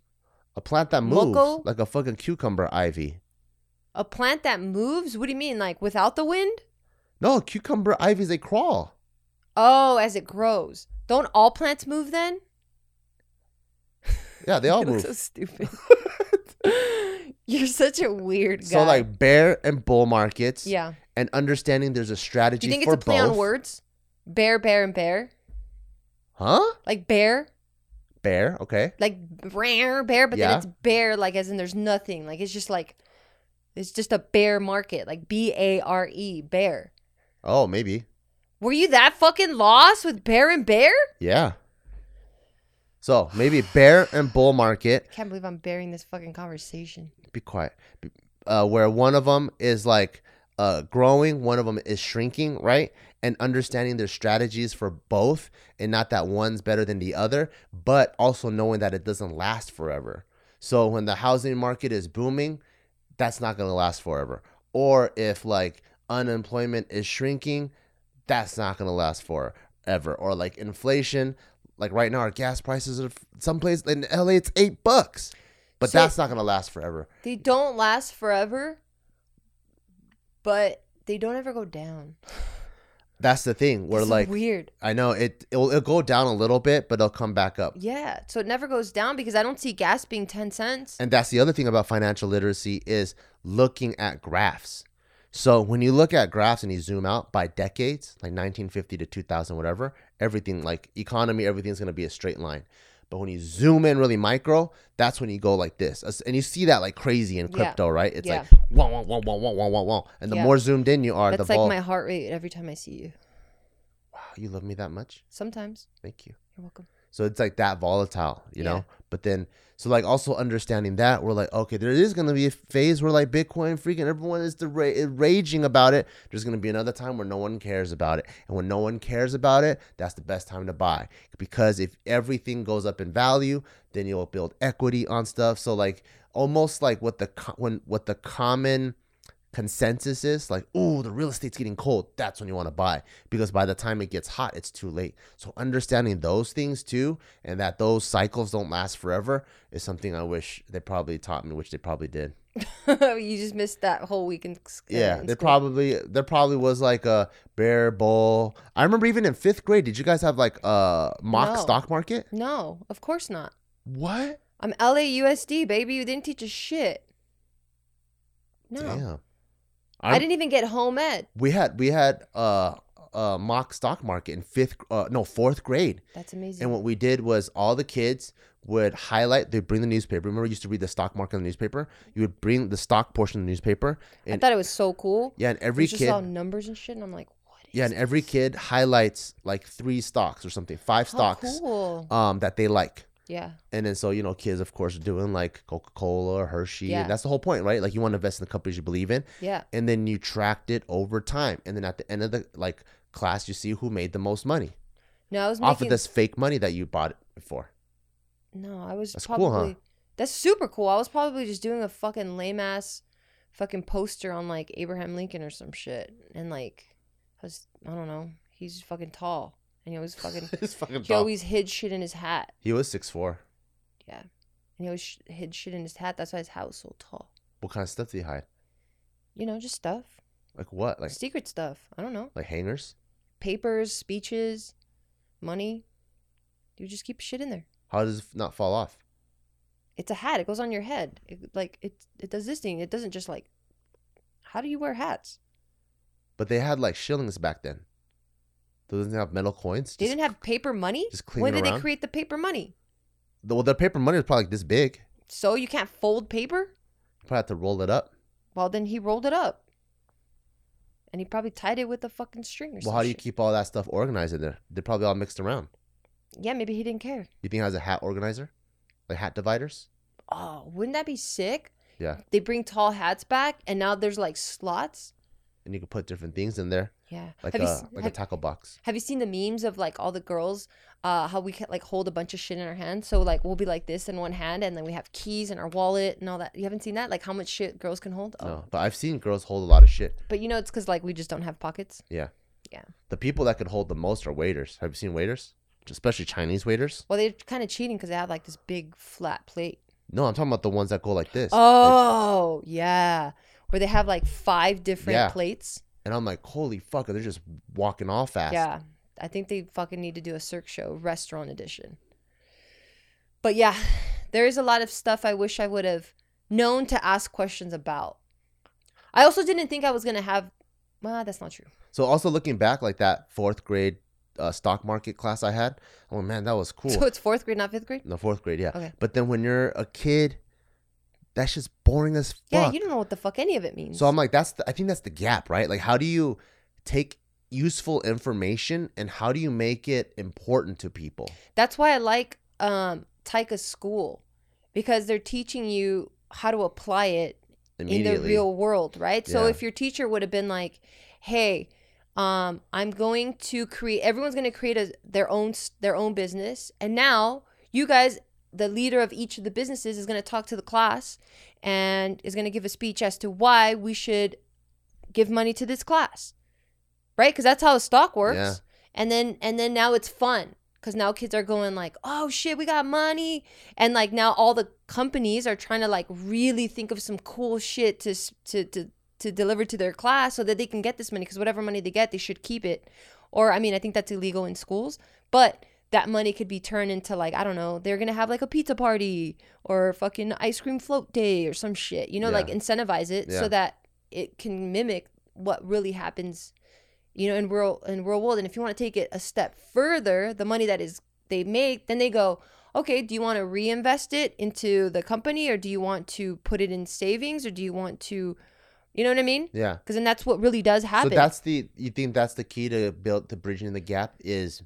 A plant that moves Loco? like a fucking cucumber ivy. A plant that moves. What do you mean, like without the wind? No, cucumber ivies they crawl. Oh, as it grows. Don't all plants move then? Yeah, they all move. so stupid. You're such a weird guy. So like bear and bull markets. yeah. and understanding there's a strategy Do you think for it's a play both. on words? Bear, bear, and bear. Huh? Like bear, Bear, okay. like rare bear, but Yeah. then it's bear, like as in there's nothing. Like it's just like it's just a bear market, like B A R E, bear. Oh, maybe. Were you that fucking lost with bear and bear? Yeah. So maybe bear and bull market. I can't believe I'm bearing this fucking conversation. Be quiet. Uh, where one of them is like uh, growing, one of them is shrinking, right? And understanding their strategies for both, and not that one's better than the other, but also knowing that it doesn't last forever. So when the housing market is booming, that's not going to last forever. Or if like unemployment is shrinking, that's not going to last forever. Or like inflation, like right now our gas prices are someplace in LA it's 8 bucks. But So- that's not going to last forever. They don't last forever, but they don't ever go down. That's the thing. We're like weird. I know it it'll, it'll go down a little bit, but it'll come back up. Yeah, so it never goes down because I don't see gas being ten cents. And that's the other thing about financial literacy is looking at graphs. So when you look at graphs and you zoom out by decades, like 1950 to 2000, whatever, everything like economy, everything's going to be a straight line. But when you zoom in really micro, that's when you go like this. And you see that like crazy in Yeah. crypto, right? It's Yeah. like wah, wah, wah, wah, wah, wah, wah, wah. And the Yeah. more zoomed in you are, That's the like vol- my heart rate every time I see you. wow, you love me that much? Sometimes. Thank you. You're welcome. So it's like that volatile, you Yeah. know? But then, so like also understanding that, we're like, okay, there is going to be a phase where like Bitcoin freaking everyone is the ra- raging about it. There's going to be another time where no one cares about it. And when no one cares about it, that's the best time to buy. Because if everything goes up in value, then you'll build equity on stuff. So like almost like what the when what the common consensus is like, oh, the real estate's getting cold. That's when you want to buy because by the time it gets hot, it's too late. So understanding those things too, and that those cycles don't last forever, is something I wish they probably taught me, which they probably did. you just missed that whole week in, s- uh, Yeah, they probably there probably was like a bear bull. I remember even in fifth grade, did you guys have like a mock No. stock market? No, of course not. What? I'm LAUSD, baby. You didn't teach us shit. No. Damn. I didn't even get home ed. We had we had uh a mock stock market in fifth uh no fourth grade. That's amazing. And what we did was all the kids would highlight, they'd bring the newspaper. Remember, you used to read the stock market in the newspaper? You would bring the stock portion of the newspaper. And, I thought it was so cool. yeah, and every just kid, all numbers and shit, and I'm like, what? yeah, is and every kid highlights like three stocks or something, five How stocks cool. um, that they like. Yeah. And then so, you know, kids, of course, are doing like Coca Cola or Hershey. Yeah. And that's the whole point, right? Like you want to invest in the companies you believe in. Yeah. And then you tracked it over time. And then at the end of the like class, you see who made the most money No, I was off making. of this fake money that you bought it for. No, I was That's cool, huh? That's super cool. I was probably just doing a fucking lame ass, fucking poster on like Abraham Lincoln or some shit, and like, I was I don't know. He's fucking tall, and he always fucking It's fucking he tall. always hid shit in his hat. He was six four. Yeah, and he always sh- hid shit in his hat. That's why his hat was so tall. What kind of stuff did he hide? You know, just stuff, Like what? Like secret stuff. I don't know, like hangers? papers, speeches, money. You just keep shit in there. How does it not fall off? It's a hat. It goes on your head. It, like it, it does this thing. It doesn't just like. How do you wear hats? But they had like shillings back then. Doesn't have metal coins? They didn't have paper money. just clean When did they create the paper money? the, well, the paper money was probably like this big. So you can't fold paper. Probably have to roll it up. Well, then he rolled it up, and he probably tied it with a fucking string or Well, how do you shit. keep all that stuff organized in there? They're probably all mixed around. Yeah, maybe he didn't care. You think he has a hat organizer? Like hat dividers? Oh, wouldn't that be sick? Yeah. They bring tall hats back, and now there's like slots. And you can put different things in there. Yeah. Like have a you like have, a tackle box. have you seen the memes of like all the girls? Uh, how we can like hold a bunch of shit in our hands. So like we'll be like this in one hand, and then we have keys and our wallet and all that. You haven't seen that? Like how much shit girls can hold? Oh. No. But I've seen girls hold a lot of shit. But you know, it's because like we just don't have pockets. Yeah. Yeah. The people that could hold the most are waiters. Have you seen waiters? Especially Chinese waiters? Well, they're kind of cheating because they have like this big flat plate. No, I'm talking about the ones that go like this. Like- Oh yeah, where they have like five different Yeah. plates. And I'm like, holy fuck, they're just walking off fast. Yeah, I think they fucking need to do a Cirque show, restaurant edition. But yeah, there is a lot of stuff I wish I would have known to ask questions about. I also didn't think I was gonna have. Well, that's not true. So also looking back, like that fourth grade uh, stock market class I had, oh man, that was cool. So it's fourth grade, not fifth grade. no, fourth grade, yeah. Okay. But then when you're a kid, that's just boring as fuck. Yeah, you don't know what the fuck any of it means. So I'm like, that's the, I think that's the gap, right? Like, how do you take useful information and how do you make it important to people? That's why I like um Taika's school because they're teaching you how to apply it in the real world, right? So if your teacher would have been like, "Hey, um, I'm going to create. Everyone's going to create a, their own s- their own business, and now you guys, the leader of each of the businesses, is going to talk to the class and is going to give a speech as to why we should give money to this class, right? Because that's how a stock works. Yeah. And then and then now it's fun because now kids are going like, oh shit, we got money, and like now all the companies are trying to like really think of some cool shit to to to to deliver to their class so that they can get this money because whatever money they get, they should keep it. Or I mean, I think that's illegal in schools, but that money could be turned into like I don't know, they're gonna have like a pizza party or fucking ice cream float day or some shit. You know, Yeah. like incentivize it Yeah. so that it can mimic what really happens you know, in rural in rural world. And if you want to take it a step further, the money that is they make, then they go, okay, do you want to reinvest it into the company or do you want to put it in savings or do you want to, you know what I mean? Yeah. Because then that's what really does happen. So that's the you think that's the key to build to bridging the gap is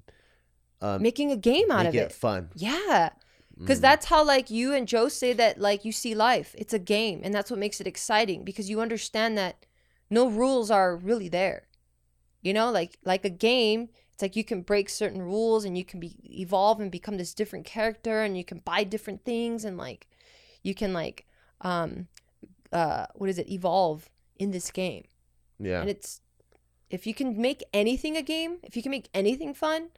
um making a game out of it it. fun. Yeah. Because Mm. that's how like you and Joe say that like you see life. It's a game, and that's what makes it exciting because you understand that no rules are really there. You know, like like a game, it's like you can break certain rules and you can be evolve and become this different character and you can buy different things and like you can like um uh what is it evolve in this game. yeah. And it's if you can make anything a game, if you can make anything fun,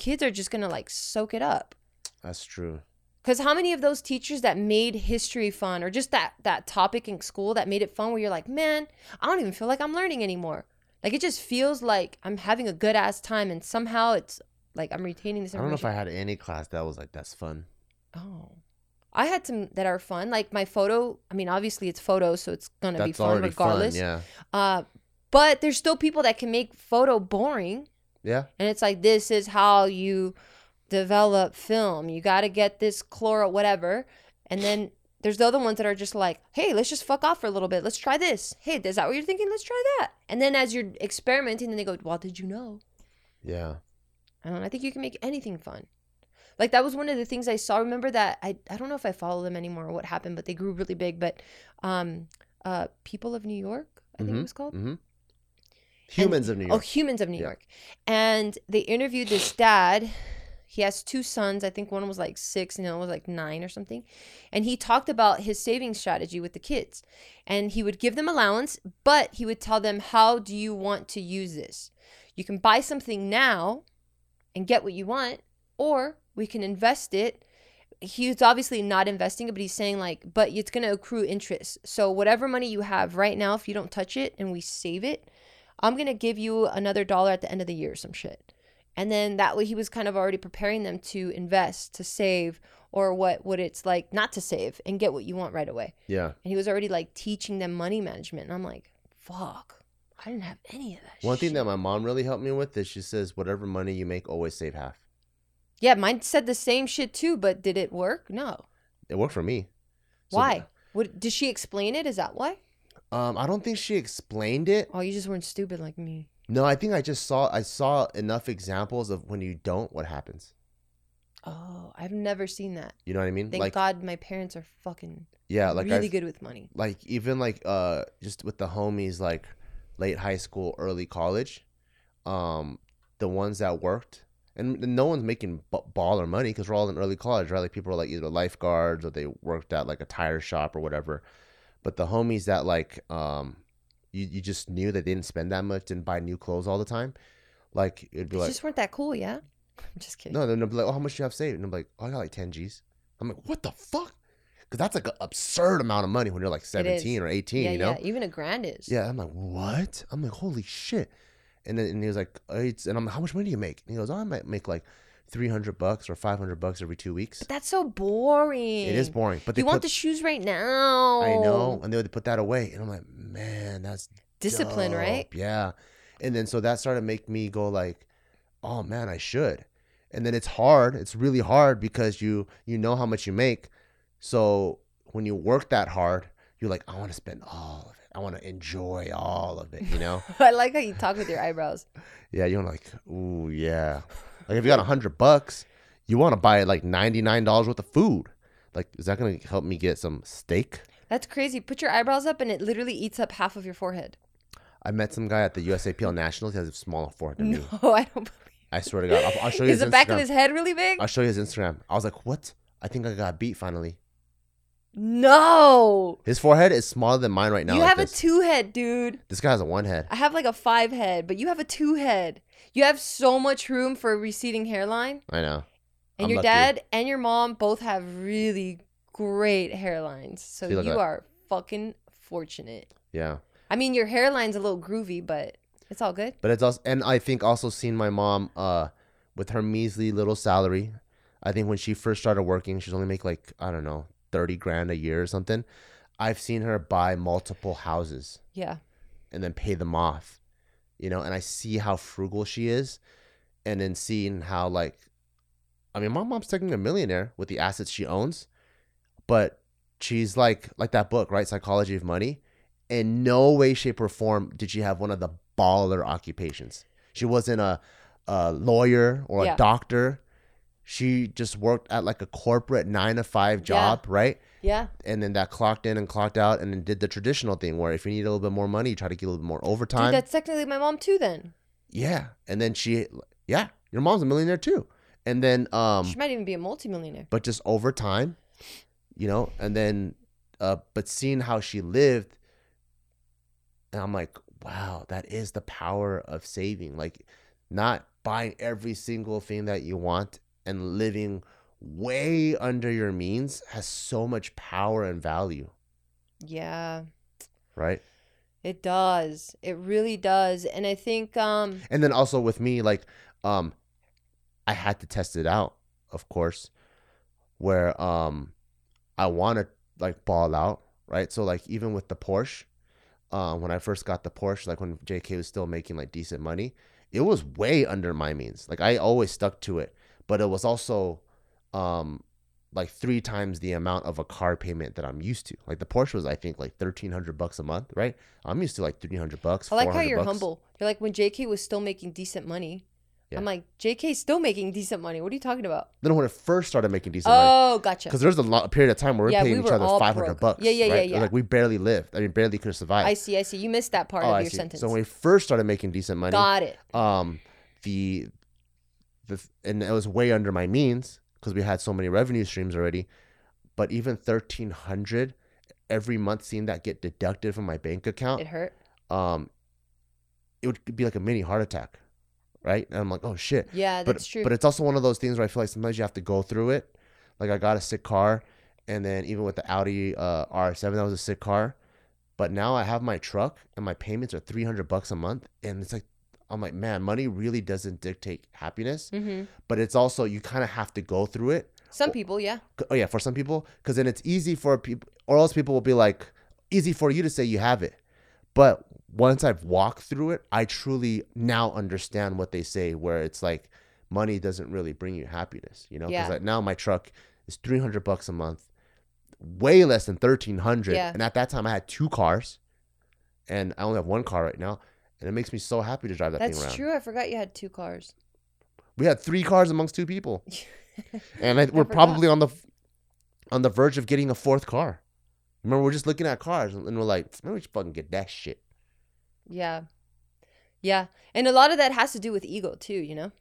kids are just to like soak it up. That's true. Because how many of those teachers that made history fun or just that that topic in school that made it fun where you're like, man, I don't even feel like I'm learning anymore. Like it just feels like I'm having a good ass time and somehow it's like I'm retaining this I don't know if. I had any class that was like that's fun. oh. I had some that are fun. Like my photo, I mean, obviously it's photos, so it's gonna be fun regardless. fun. Yeah. Uh but there's still people that can make photo boring. Yeah. And it's like, this is how you develop film. You got to get this chloro, whatever. And then there's the other ones that are just like, hey, let's just fuck off for a little bit. Let's try this. Hey, is that what you're thinking? Let's try that. And then as you're experimenting, then they go, well, did you know? Yeah. I don't. I think you can make anything fun. Like that was one of the things I saw. Remember that I I don't know if I follow them anymore or what happened, but they grew really big. But um uh People of New York, I think it Mhm, was called. Mm-hmm. Humans of New oh, York. Oh, Humans of New Yeah. York. And they interviewed this dad. He has two sons. I think one was like six and the other was like nine or something. And he talked about his saving strategy with the kids. And he would give them allowance, but he would tell them, How do you want to use this? You can buy something now and get what you want, or we can invest it he's obviously not investing it, but he's saying like, but it's gonna accrue interest. So whatever money you have right now, if you don't touch it and we save it, I'm gonna give you another dollar at the end of the year some shit. And then that way he was kind of already preparing them to invest, to save, or what what it's like not to save and get what you want right away. Yeah. And he was already like teaching them money management. And I'm like, fuck. I didn't have any of that One thing shit. that my mom really helped me with is she says, whatever money you make, always save half. Yeah, mine said the same shit too, but did it work? No. It worked for me. So, Why? What did she explain it? Is that why? Um, I don't think she explained it. Oh, you just weren't stupid like me. No, I think I just saw I saw enough examples of when you don't, what happens. Oh, I've never seen that. You know what I mean? Thank like God my parents are fucking yeah, like really I've- good with money. like even like uh just with the homies like late high school early college um the ones that worked and no one's making b- baller money because we're all in early college right like people are like either lifeguards or they worked at like a tire shop or whatever but the homies that like um you, you just knew that they didn't spend that much didn't buy new clothes all the time like it'd be You like just weren't that cool, yeah? I'm just kidding. no, then they'll be like, "Oh, how much do you have saved?" And I'm like, "Oh, I got like ten G's." I'm like, "What the fuck?" Because that's like an absurd amount of money when you're like 17 or 18, yeah, you know? yeah. Even a grand is. Yeah, I'm like, what? I'm like, holy shit. And then and he was like, oh, it's, and I'm like, how much money do you make? And he goes, oh, I might make like 300 bucks or 500 bucks every two weeks. But that's so boring. It is boring, but they You want the shoes right now. I know, and they would put that away, and I'm like, man, that's Discipline, right? Yeah, and then so that started to make me go like, oh man, I should. And then it's hard. It's really hard because you you know how much you make, so when you work that hard, you're like, I want to spend all of it. I want to enjoy all of it. You know. I like how you talk with your eyebrows. Yeah, you're like, ooh, yeah. Like if you got a hundred bucks, you want to buy like ninety nine dollars worth of food. Like, is that gonna help me get some steak? That's crazy. Put your eyebrows up and it literally eats up half of your forehead. I met some guy at the USAPL Nationals. He has a smaller forehead than me. No, I don't believe I swear to God, I'll, I'll show you Is his the back of his head really big? I'll show you his Instagram. I was like, what? I think I got beat finally. No. His forehead is smaller than mine right now. you like have this. a two head, dude. this guy has a one head. I have like a five head, but you have a two head. You have so much room for a receding hairline. I know. And I'm your lucky. dad and your mom both have really great hairlines. So See, you that. are fucking fortunate. Yeah. I mean, your hairline's a little groovy, but it's all good. But it's also, and I think also seeing my mom uh with her measly little salary. I think when she first started working, she's only make like I don't know thirty grand a year or something. I've seen her buy multiple houses Yeah. and then pay them off, you know. And I see how frugal she is, and then seeing how like, I mean, my mom's technically a millionaire with the assets she owns, but she's like like that book, right? Psychology of Money. In no way, shape, or form did she have one of the baller occupations. She wasn't a, a lawyer or Yeah. a doctor. She just worked at like a corporate nine to five Yeah. job, right? Yeah. And then that clocked in and clocked out, and then did the traditional thing where if you need a little bit more money, you try to get a little bit more overtime. Dude, that's technically my mom too then. Yeah, and then she, yeah, your mom's a millionaire too, and then um, she might even be a multimillionaire. but just over time, you know, and then uh, but seeing how she lived, and I'm like, wow, that is the power of saving, like not buying every single thing that you want and living way under your means has so much power and value, Yeah. right? It does. It really does. And I think um and then also with me like um i had to test it out of course where um i want to like ball out right so like even with the porsche um when i first got the porsche like when jk was still making like decent money it was way under my means like i always stuck to it but it was also um like three times the amount of a car payment that i'm used to like the porsche was i think like 1300 bucks a month right i'm used to like 300 bucks I like how you're bucks. humble. You're like when JK was still making decent money. Yeah. I'm like, JK's still making decent money. What are you talking about? then when it first started making decent money Oh, gotcha. because there's a lot a period of time where we're Yeah, paying we each other 500 bucks Yeah, yeah, yeah, right? yeah. like we barely lived i mean barely could have survived I see, I see. You missed that part Oh, of I your see. sentence. so when we first started making decent money Got it. um the the and it was way under my means because we had so many revenue streams already but even 1300 every month seeing that get deducted from my bank account It hurt. um it would be like a mini heart attack right and i'm like oh shit Yeah, but that's true. but it's also one of those things where I feel like sometimes you have to go through it. Like I got a sick car, and then even with the Audi uh, R7, that was a sick car. But now I have my truck, and my payments are three hundred bucks a month, and it's like I'm like, man, money really doesn't dictate happiness, Mm-hmm. but it's also you kind of have to go through it. Some people, yeah. Oh yeah, for some people, because then it's easy for people, or else people will be like, easy for you to say you have it. But once I've walked through it, I truly now understand what they say, where it's like money doesn't really bring you happiness, you know? Because Yeah. like now my truck is three hundred bucks a month, way less than thirteen hundred. Yeah. And at that time, I had two cars, and I only have one car right now, and it makes me so happy to drive that thing around. That's true. I forgot you had two cars. We had three cars amongst two people, and I, we're forgot. probably on the on the verge of getting a fourth car. Remember, we're just looking at cars, and we're like, maybe we should fucking get that shit. Yeah. Yeah. And a lot of that has to do with ego too, you know?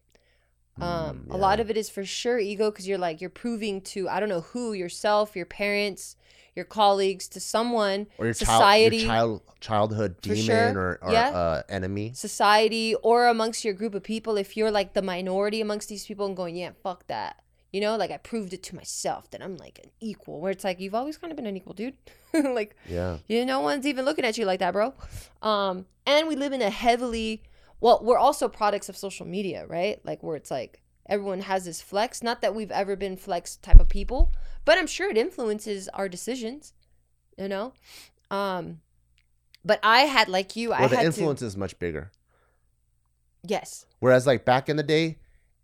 Um, Mm, a lot of it is for sure ego because you're like you're proving to I don't know who yourself, your parents, your colleagues, to someone, or your society, child, your child, childhood demon sure. or, or Yeah. uh, enemy. society, or amongst your group of people. If you're like the minority amongst these people and going, yeah, fuck that, you know, like I proved it to myself that I'm like an equal. Where it's like you've always kind of been an equal dude, like Yeah, you no one's even looking at you like that, bro. Um, and we live in a heavily well, we're also products of social media, right? Like where it's like everyone has this flex. Not that we've ever been flex type of people, but I'm sure it influences our decisions, you know? Um but I had like you, I the had influence to is much bigger. Yes. Whereas, like back in the day,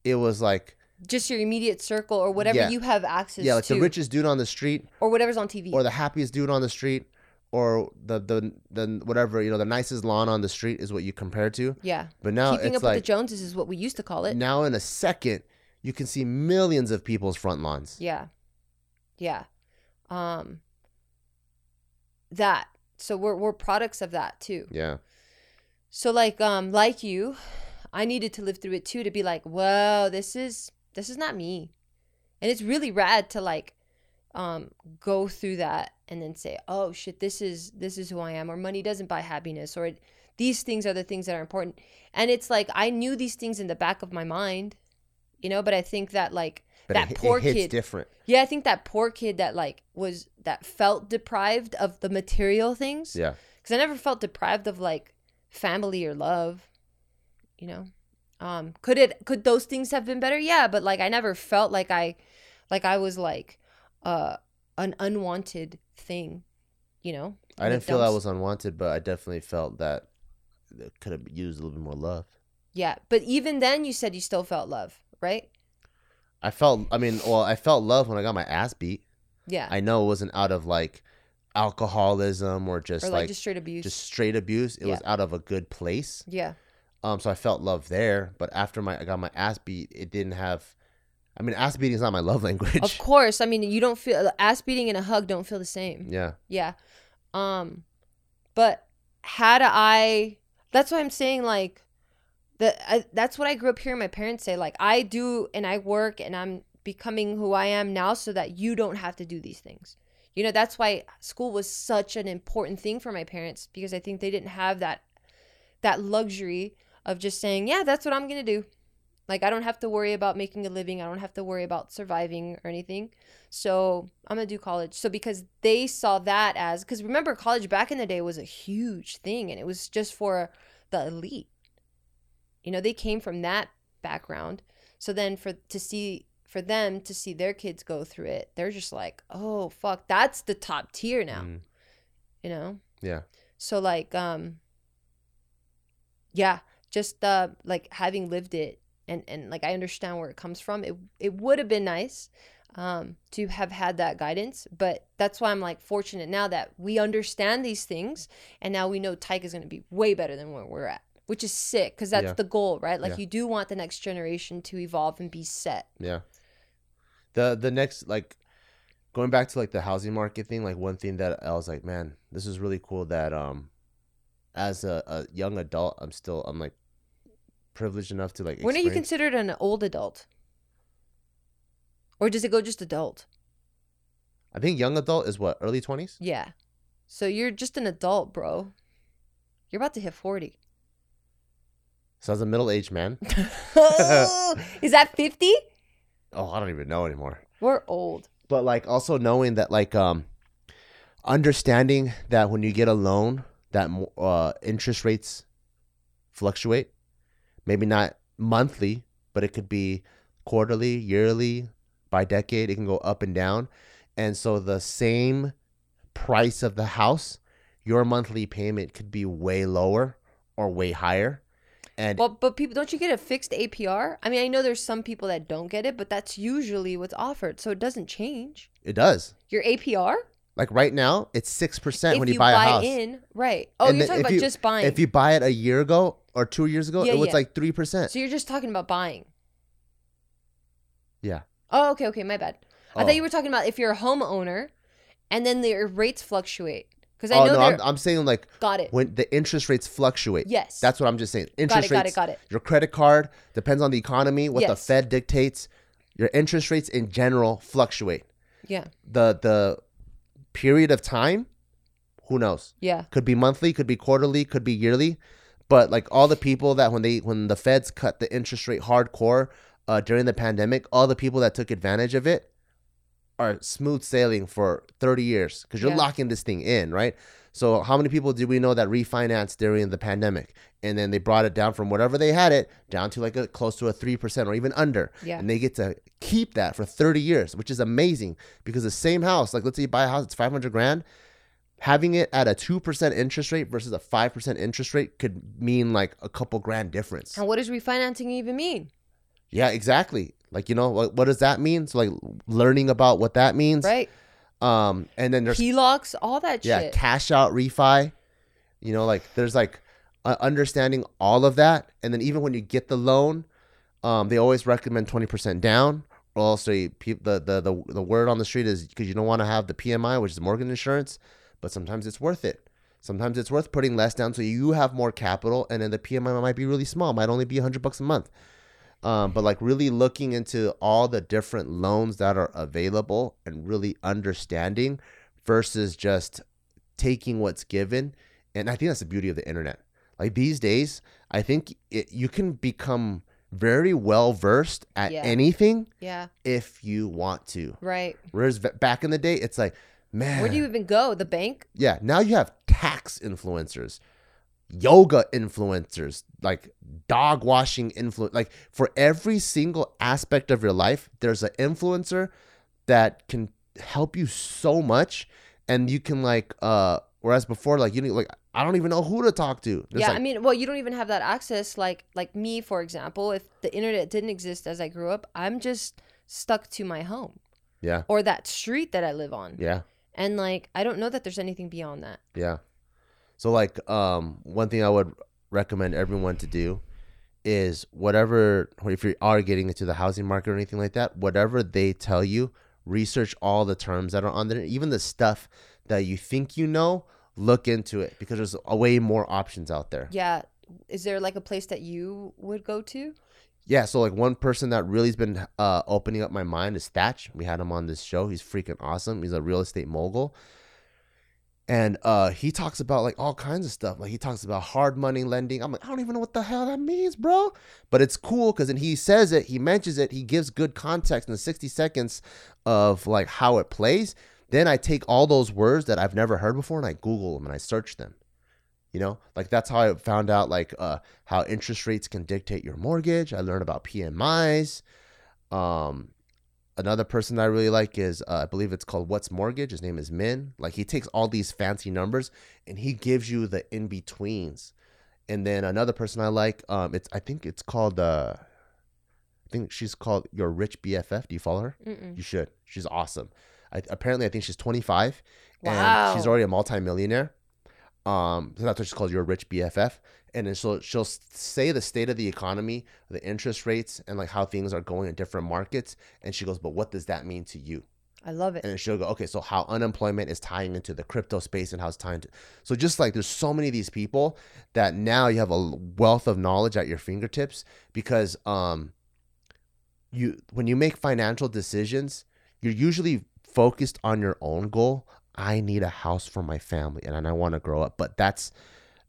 it was like, Just your immediate circle or whatever Yeah. you have access to. yeah, like to. the richest dude on the street, or whatever's on TV. or the happiest dude on the street, or the the the whatever you know, the nicest lawn on the street is what you compare to. yeah. But now Keeping it's up like with the Joneses is what we used to call it. now in a second you can see millions of people's front lawns Yeah. Yeah. Um that. So we're we're products of that too. yeah So like um like you, I needed to live through it too to be like, whoa, this is this is not me. And it's really rad to like um go through that and then say, "Oh shit, this is this is who I am," or money doesn't buy happiness, or these things are the things that are important. And it's like I knew these things in the back of my mind, you know, but I think that like but that it, poor it kid different yeah, I think that poor kid that like was that felt deprived of the material things. yeah Cuz I never felt deprived of like family or love. You know. Um could it could those things have been better? Yeah, but like I never felt like I like I was like uh an unwanted thing, you know? i didn't feel dumps. was unwanted but i definitely felt that could have used a little bit more love Yeah, but even then you said you still felt love, right? I felt i mean well i felt love when i got my ass beat Yeah. i know it wasn't out of like alcoholism or just or like, like just straight abuse. just straight abuse it was out of a good place yeah. um so i felt love there but after my i got my ass beat it didn't have i mean ass beating is not my love language Of course. I mean, you don't feel ass beating and a hug don't feel the same. yeah Yeah. Um but had I that's why I'm saying like the I, that's what I grew up hearing my parents say like I do and I work and I'm becoming who I am now so that you don't have to do these things. You know, that's why school was such an important thing for my parents because I think they didn't have that that luxury of just saying, "Yeah, that's what I'm to do." Like I don't have to worry about making a living. I don't have to worry about surviving or anything. So I'm gonna do college. So because they saw that as because remember college back in the day was a huge thing and it was just for the elite. You know, they came from that background. So then for to see for them to see their kids go through it, they're just like, oh fuck, that's the top tier now. Mm, You know? yeah So like um yeah, just uh like having lived it and and like I understand where it comes from. It it would have been nice um to have had that guidance, but that's why I'm like fortunate now that we understand these things and now we know Tyke is going to be way better than where we're at. Which is sick cuz that's Yeah. the goal, right? Like Yeah. you do want the next generation to evolve and be set. Yeah. The the next like going back to like the housing market thing, like one thing that I was like, man, this is really cool that um as a, a young adult I'm still I'm like privileged enough to like When are you experience- considered an old adult? Or does it go just adult? I think young adult is what, early twenties? Yeah. So you're just an adult, bro. You're about to hit 40. So as a middle aged man. Is that 50? Oh, I don't even know anymore. We're old. but like also knowing that like um understanding that when you get a loan that uh interest rates fluctuate maybe not monthly but it could be quarterly yearly by decade it can go up and down and so the same price of the house your monthly payment could be way lower or way higher and Well, but people, don't you get a fixed APR? I mean, I know there's some people that don't get it, but that's usually what's offered, so it doesn't change. it does Your APR like right now it's 6% when you, you, buy, a house in, right? Oh, And you're then talking about you- just buying. If you buy it a year ago or two years ago, Yeah, it was yeah. like three percent. so you're just talking about buying. Yeah. Oh, okay, okay, my bad. I Oh. thought you were talking about if you're a homeowner, and then their rates fluctuate. Because I Oh know no, I'm, I'm saying like got it. when the interest rates fluctuate. Yes. That's what I'm just saying. got Interest it. Got it. Got it. Your credit card depends on the economy, what the Fed dictates. Your interest rates in general fluctuate. Yeah. The the period of time, who knows? Yeah. Could be monthly, could be quarterly, could be yearly. But like all the people that when they when the feds cut the interest rate hardcore uh, during the pandemic, all the people that took advantage of it are smooth sailing for 30 years because you're Yeah. locking this thing in, right? So how many people did we know that refinanced during the pandemic and then they brought it down from whatever they had it down to like a close to a 3% or even under Yeah. and they get to keep that for 30 years, which is amazing because the same house, like let's say you buy a house, it's 500 grand, having it at a 2% interest rate versus a 5% interest rate could mean like a couple grand difference. And what does refinancing even mean? Yeah, exactly. Like, you know, what, what does that mean? So like learning about what that means. Right. Um, and then there's HELOCs, all that shit. yeah, shit. cash out refi. You know, like there's like uh, understanding all of that, and then even when you get the loan, um, they always recommend twenty percent down. Or else they, the, the the the word on the street is because you don't want to have the PMI, which is mortgage insurance, but sometimes it's worth it. Sometimes it's worth putting less down so you have more capital, and then the PMI might be really small, might only be hundred bucks a month. Um, but like really looking into all the different loans that are available and really understanding versus just taking what's given. And I think that's the beauty of the internet. Like these days, I think it, you can become very well versed at Yeah. anything yeah. if you want to. Right. Whereas back in the day, it's like, man, Where do you even go? The bank? yeah, now you have tax influencers, yoga influencers, like dog washing influence. Like for every single aspect of your life, there's an influencer that can help you so much, and you can like uh. Whereas before, like you need like I don't even know who to talk to. There's yeah, like, I mean, well, you don't even have that access. Like, like me, for example, if the internet didn't exist as I grew up, I'm just stuck to my home yeah, or that street that I live on, yeah. and like I don't know that there's anything beyond that. Yeah. So like um one thing I would recommend everyone to do is whatever if you are getting into the housing market or anything like that, whatever they tell you, research all the terms that are on there, even the stuff that you think you know, look into it because there's a way more options out there. Yeah, is there like a place that you would go to? Yeah, so like one person that really's been uh, opening up my mind is Thatch. We had him on this show. He's freaking awesome. He's a real estate mogul. And uh, he talks about like all kinds of stuff. Like he talks about hard money lending. I'm like, I don't even know what the hell that means, bro. But it's cool because then he says it, he mentions it, he gives good context in the 60 seconds of like how it plays. Then I take all those words that I've never heard before and I Google them and I search them. You know, like that's how I found out like uh, how interest rates can dictate your mortgage. I learned about PMIs. Um, another person that I really like is uh, I believe it's called What's Mortgage. His name is Min. Like he takes all these fancy numbers and he gives you the in betweens. And then another person I like, um, it's I think it's called uh, I think she's called Your Rich BFF. Do you follow her? Mm-mm. You should. She's awesome. I, apparently, I think she's 25 Wow. and she's already a multimillionaire. Um, so that's what she's called, your rich BFF. And then she'll she'll say the state of the economy, the interest rates, and like how things are going in different markets. And she goes, but what does that mean to you? I love it. And then she'll go, okay, so how unemployment is tying into the crypto space and how it's tying to. So just like there's so many of these people that now you have a wealth of knowledge at your fingertips because um, you when you make financial decisions, you're usually focused on your own goal. I need a house for my family and I want to grow up, but that's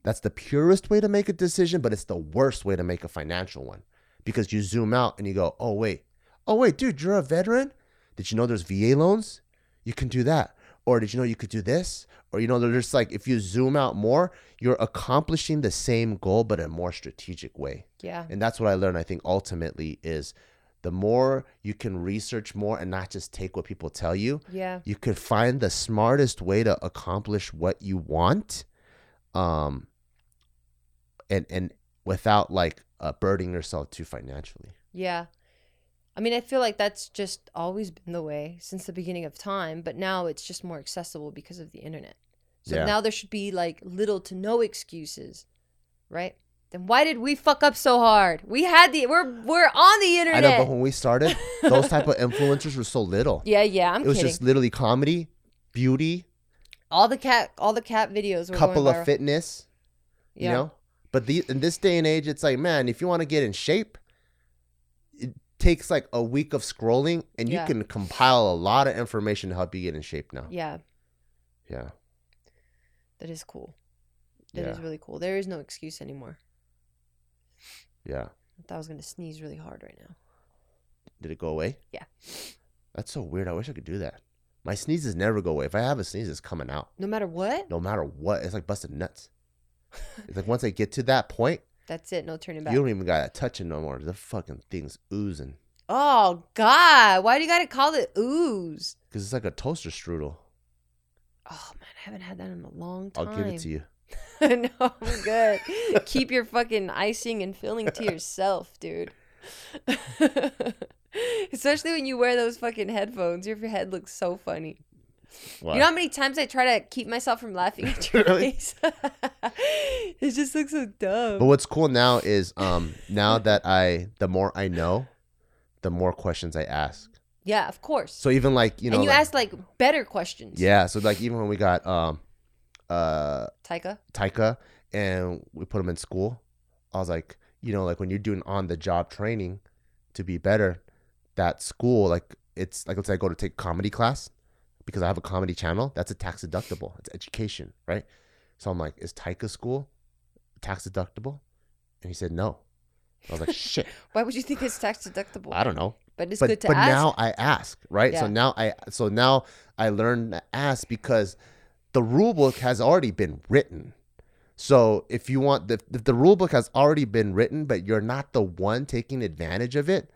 that's the purest way to make a decision, but it's the worst way to make a financial one because you zoom out and you go, oh wait, oh wait, dude, you're a veteran Did you know there's VA loans? You can do that. Or did you know you could do this? Or you know, they're just like if you zoom out more, you're accomplishing the same goal but in a more strategic way. Yeah. And that's what I learned. I think ultimately is the more you can research more and not just take what people tell you, Yeah. you could find the smartest way to accomplish what you want um and and without like uh, burdening yourself too financially Yeah. I mean, I feel like that's just always been the way since the beginning of time, but now it's just more accessible because of the internet. So Yeah. now there should be like little to no excuses, right? Then why did we fuck up so hard? We had the we're we're on the internet. i know but when we started those type of influencers were so little yeah, yeah, I'm it was kidding. just literally comedy beauty all the cat all the cat videos were couple of viral. fitness you know but the in this day and age it's like man if you want to get in shape it takes like a week of scrolling and you can compile a lot of information to help you get in shape now Yeah, yeah that is cool. That is Yeah. really cool. There is no excuse anymore. yeah I thought I was gonna sneeze really hard right now. Did it go away? Yeah. That's so weird. I wish I could do that. My sneezes never go away. If I have a sneeze, it's coming out. No matter what, No matter what. It's like busted nuts. It's like once I get to that point, that's it. No turning back. you don't even gotta touch it no more. The fucking thing's oozing. Oh God! Why do you gotta call it ooze? Because it's like a toaster strudel. Oh man, I haven't had that in a long time. I'll give it to you. no, I'm good. Keep your fucking icing and filling to yourself, dude. Especially when you wear those fucking headphones, your head looks so funny. Wow. You know how many times I try to keep myself from laughing at your Really? face? it just looks so dumb. but what's cool now is um now that I the more I know, the more questions I ask. yeah, of course. So even like you know and you like- ask like better questions. Yeah, so like even when we got um uh Taika. Taika and we put him in school, I was like, you know, like when you're doing on the job training to be better, that school, like it's like let's say I go to take comedy class because I have a comedy channel, that's a tax deductible. It's education, right? So I'm like, is Taika school tax deductible? And he said no. I was like, shit, Why would you think it's tax deductible? I don't know. but it's but good to ask. but ask. now I ask, right? So now I so now I learn to ask because the rule book has already been written. So if you want the if the rule book has already been written, but you're not the one taking advantage of it,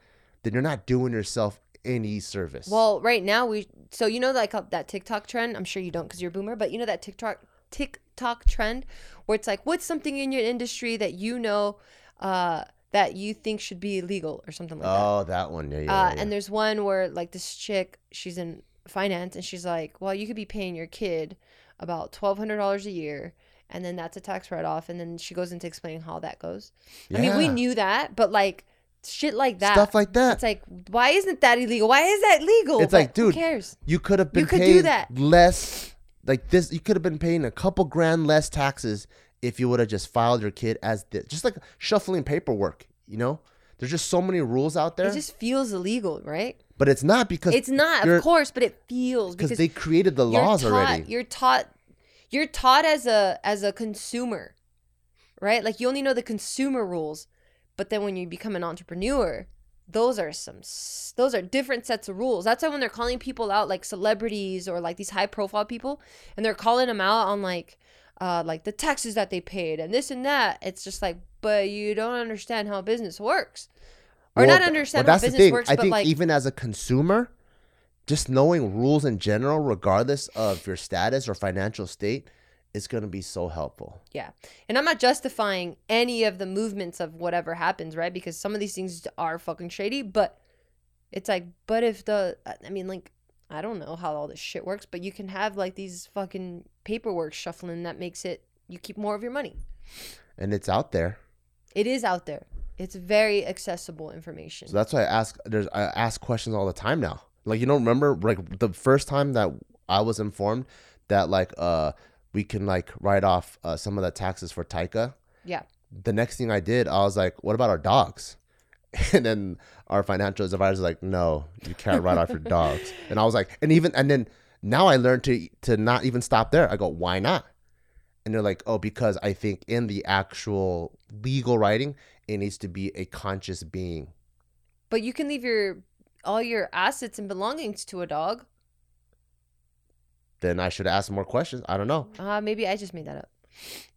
then you're not doing yourself any service. Well, right now we so you know like uh, that TikTok trend. I'm sure you don't because you're a boomer, but you know that TikTok TikTok trend where it's like, what's something in your industry that you know uh, that you think should be illegal or something like that. oh, that one, yeah, yeah, uh, yeah, yeah. And there's one where like this chick, she's in finance, and she's like, well, you could be paying your kid about twelve hundred dollars a year. And then that's a tax write off. And then she goes into explaining how that goes. I mean, we knew that, but like shit like that. stuff like that. It's like, why isn't that illegal? Why is that legal? It's like, dude, who cares? You could have been You could do paying that. less like this you could have been paying a couple grand less taxes if you would have just filed your kid as this just like shuffling paperwork, you know? There's just so many rules out there. It just feels illegal, right? but it's not because It's not, of course, but it feels because they created the laws taught, already. You're taught you're taught as a as a consumer, right? Like you only know the consumer rules, but then when you become an entrepreneur, those are some those are different sets of rules. That's why when they're calling people out like celebrities or like these high profile people and they're calling them out on like uh like the taxes that they paid and this and that, it's just like but you don't understand how business works. Or Well, not understand well, how business works, I but think like even as a consumer, just knowing rules in general, regardless of your status or financial state, is going to be so helpful. Yeah. And I'm not justifying any of the movements of whatever happens, right? Because some of these things are fucking shady, but it's like, but if the, I mean, like, I don't know how all this shit works, but you can have like these fucking paperwork shuffling that makes it, you keep more of your money. And it's out there. It is out there. It's very accessible information. So that's why I ask. There's I ask questions all the time now. Like you don't remember like the first time that I was informed that like uh we can like write off uh, some of the taxes for Taika. yeah. The next thing I did, I was like, what about our dogs? And then our financial advisor was like, no, you can't write off your dogs. And I was like, and even and then now I learned to to not even stop there. I go, why not? And they're like, oh, because I think in the actual legal writing, it needs to be a conscious being. But you can leave your all your assets and belongings to a dog. Then I should ask more questions. I don't know. Uh, maybe I just made that up.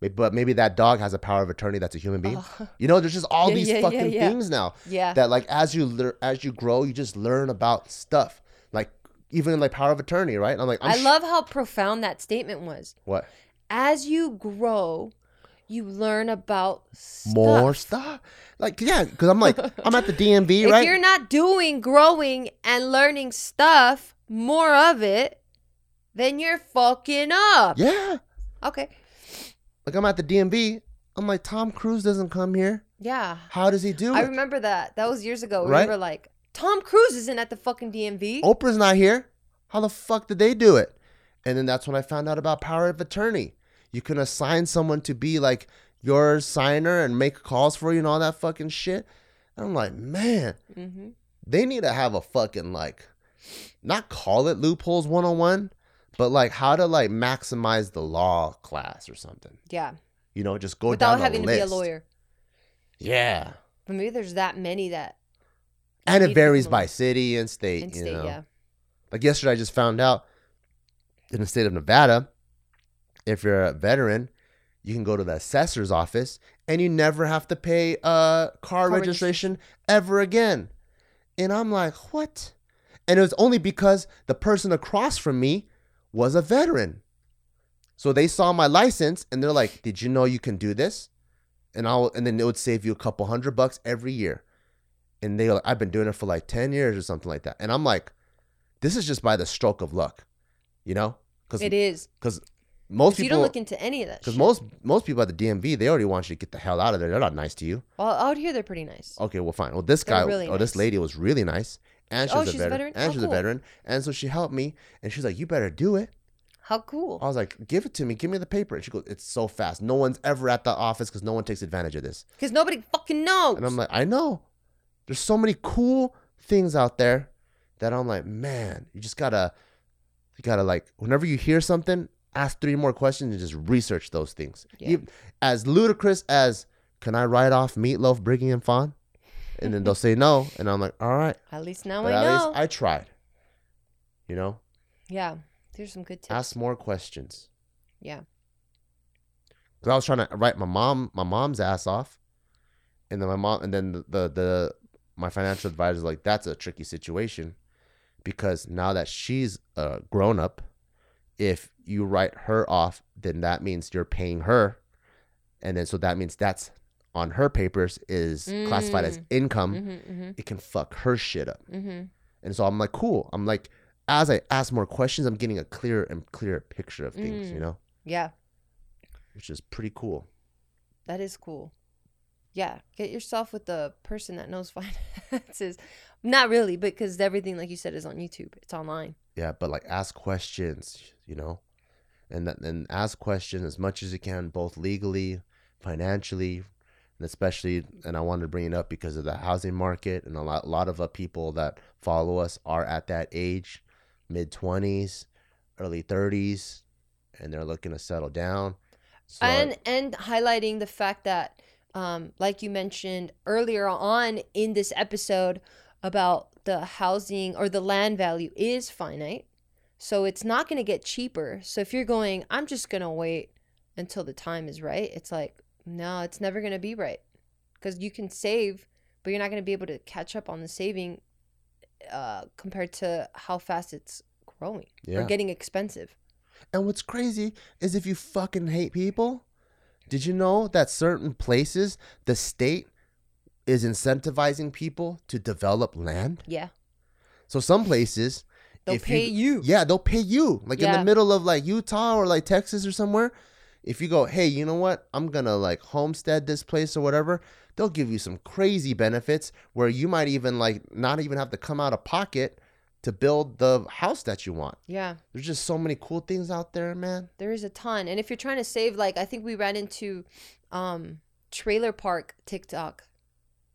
May- But maybe that dog has a power of attorney that's a human being. Oh, You know, there's just all Yeah, these yeah, fucking yeah. things now yeah. that like as you lear- as you grow, you just learn about stuff. Like even like power of attorney, right? I'm like, I'm I sh- love how profound that statement was. what As you grow, you learn about stuff. more stuff. Like yeah, because I'm like I'm at the DMV, If right? you're not doing, growing, and learning stuff, more of it, then you're fucking up. yeah, Okay. like I'm at the DMV. I'm like Tom Cruise doesn't come here. Yeah. How does he do it? I it? remember that. That was years ago. Right? We were like, Tom Cruise isn't at the fucking DMV. Oprah's not here. How the fuck did they do it? And then that's when I found out about power of attorney. You can assign someone to be like your signer and make calls for you and all that fucking shit. And I'm like, man, hmm they need to have a fucking like, not call it loopholes 101, but like how to like maximize the law class or something. Yeah. You know, just go Without down having the to be a lawyer. Yeah. But maybe there's that many that. And it varies by city and state. in you state, know. yeah. Like yesterday, I just found out in the state of Nevada, if you're a veteran, you can go to the assessor's office and you never have to pay uh, car, registration ever again. And I'm like, what? And it was only because the person across from me was a veteran. So they saw my license and they're like, "Did you know you can do this?" And I'll and then it would save you a couple hundred bucks every year. And they like, I've been doing it for like ten years or something like that. And I'm like, this is just by the stroke of luck, you know? Because It is. because most 'Cause you people don't look into any of that because most most people at the DMV they already want you to get the hell out of there. They're not nice to you. Well, out here, they're pretty nice. Okay, well fine. Well this They're guy really or this lady was really nice. And she Oh, was a she's a veteran. veteran? And Oh, she's cool. a veteran. And so she helped me and she's like, You better do it. How cool. I was like, Give it to me, give me the paper. And she goes, It's so fast. No one's ever at the office because no one takes advantage of this. Because nobody fucking knows. And I'm like, I know. There's so many cool things out there that I'm like, man, you just gotta, you gotta like, whenever you hear something, ask three more questions and just research those things. Yeah. Even- as ludicrous as, can I write off Meatloaf, Briggy, and Fawn? And then they'll say no, and I'm like, all right. At least now But I at know. least I tried. You know, yeah. There's some good tips. ask more questions. yeah. Cause I was trying to write my mom, my mom's ass off, and then my mom, and then the the, the my financial advisor's like, that's a tricky situation, because now that she's a grown up, if you write her off, then that means you're paying her, and then so that means that's on her papers is classified as Mm. income. Mm-hmm, mm-hmm, It can fuck her shit up, mm-hmm. and so I'm like, cool. I'm like, as I ask more questions, I'm getting a clearer and clearer picture of things, Mm. you know, Yeah. which is pretty cool. That is cool. Yeah, get yourself with the person that knows finances. Not really, because everything, like you said, is on YouTube. It's online. Yeah, but like ask questions, you know, and that, and ask questions as much as you can, both legally, financially, and especially. And I wanted to bring it up because of the housing market, and a lot, a lot of uh, people that follow us are at that age, mid twenties, early thirties, and they're looking to settle down. So and and highlighting the fact that um like you mentioned earlier on in this episode about the housing or the land value is finite so it's not going to get cheaper so if you're going i'm just going to wait until the time is right it's like no it's never going to be right because you can save but you're not going to be able to catch up on the saving uh compared to how fast it's growing Yeah. or getting expensive And what's crazy is if you fucking hate people, did you know that certain places the state is incentivizing people to develop land? yeah So some places they'll pay you, Yeah, they'll pay you. Like in the middle of like Utah or like Texas or somewhere. If you go, hey, you know what? I'm gonna like homestead this place or whatever, they'll give you some crazy benefits where you might even like not even have to come out of pocket to build the house that you want. yeah There's just so many cool things out there, man. There is a ton. And if you're trying to save, like, I think we ran into um trailer park TikTok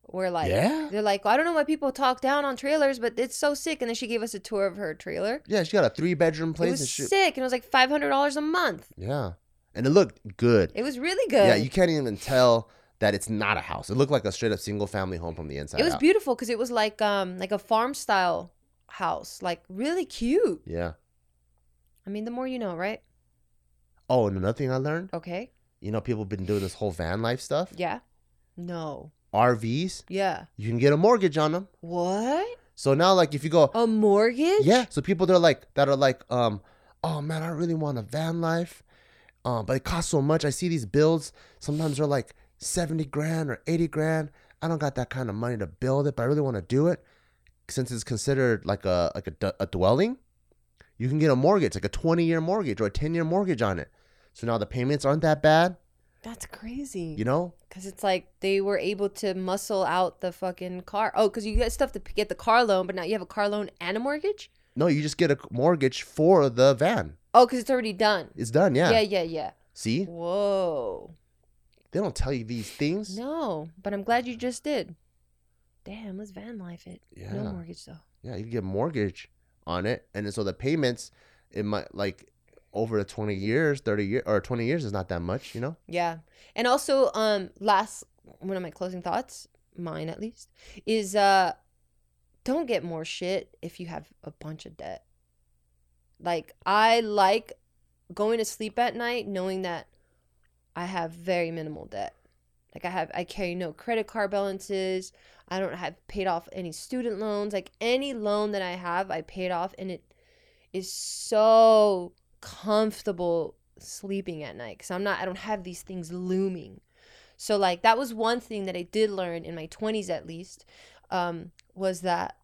where, like, Yeah. they're like, I don't know why people talk down on trailers, but it's so sick. And then she gave us a tour of her trailer. Yeah, she got a three bedroom It place was and shit. sick. And it was like $500 a month. Yeah. And it looked good. It was really good. Yeah, you can't even tell that it's not a house. It looked like a straight up single family home from the inside. It was out. beautiful because it was like um like a farm style house, like really cute. Yeah. I mean, the more you know, right? Oh, and another thing I learned, Okay. you know, people have been doing this whole van life stuff. Yeah. No. RVs, Yeah. you can get a mortgage on them. What? So now, like, if you go, A mortgage? yeah. So people that are like that are like, um, oh man, I really want a van life, um, but it costs so much. I see these builds. Sometimes they're like seventy grand or eighty grand. I don't got that kind of money to build it, but I really want to do it. Since it's considered like a like a, d- a dwelling, you can get a mortgage, like a twenty year mortgage or a ten year mortgage on it. So now the payments aren't that bad, That's crazy. you know. Because it's like they were able to muscle out the fucking car. Oh, because you get stuff to get the car loan, but now you have a car loan and a mortgage? No, you just get a mortgage for the van. Oh, because it's already done. It's done. Yeah. Yeah, yeah, yeah. See, Whoa. they don't tell you these things. No, but I'm glad you just did. Damn, let's van life it. Yeah. No mortgage though. Yeah, you can get mortgage on it, and then so the payments, it might like over the twenty years, thirty year or twenty years is not that much, you know. Yeah. And also, um, last one of my closing thoughts, mine at least, is uh don't get more shit if you have a bunch of debt. Like I like going to sleep at night knowing that I have very minimal debt. Like I have I carry no credit card balances. I don't have paid off any student loans. Like any loan that I have, I paid off and it is so comfortable sleeping at night cuz I'm not I don't have these things looming. So like that was one thing that I did learn in my 20s at least um was that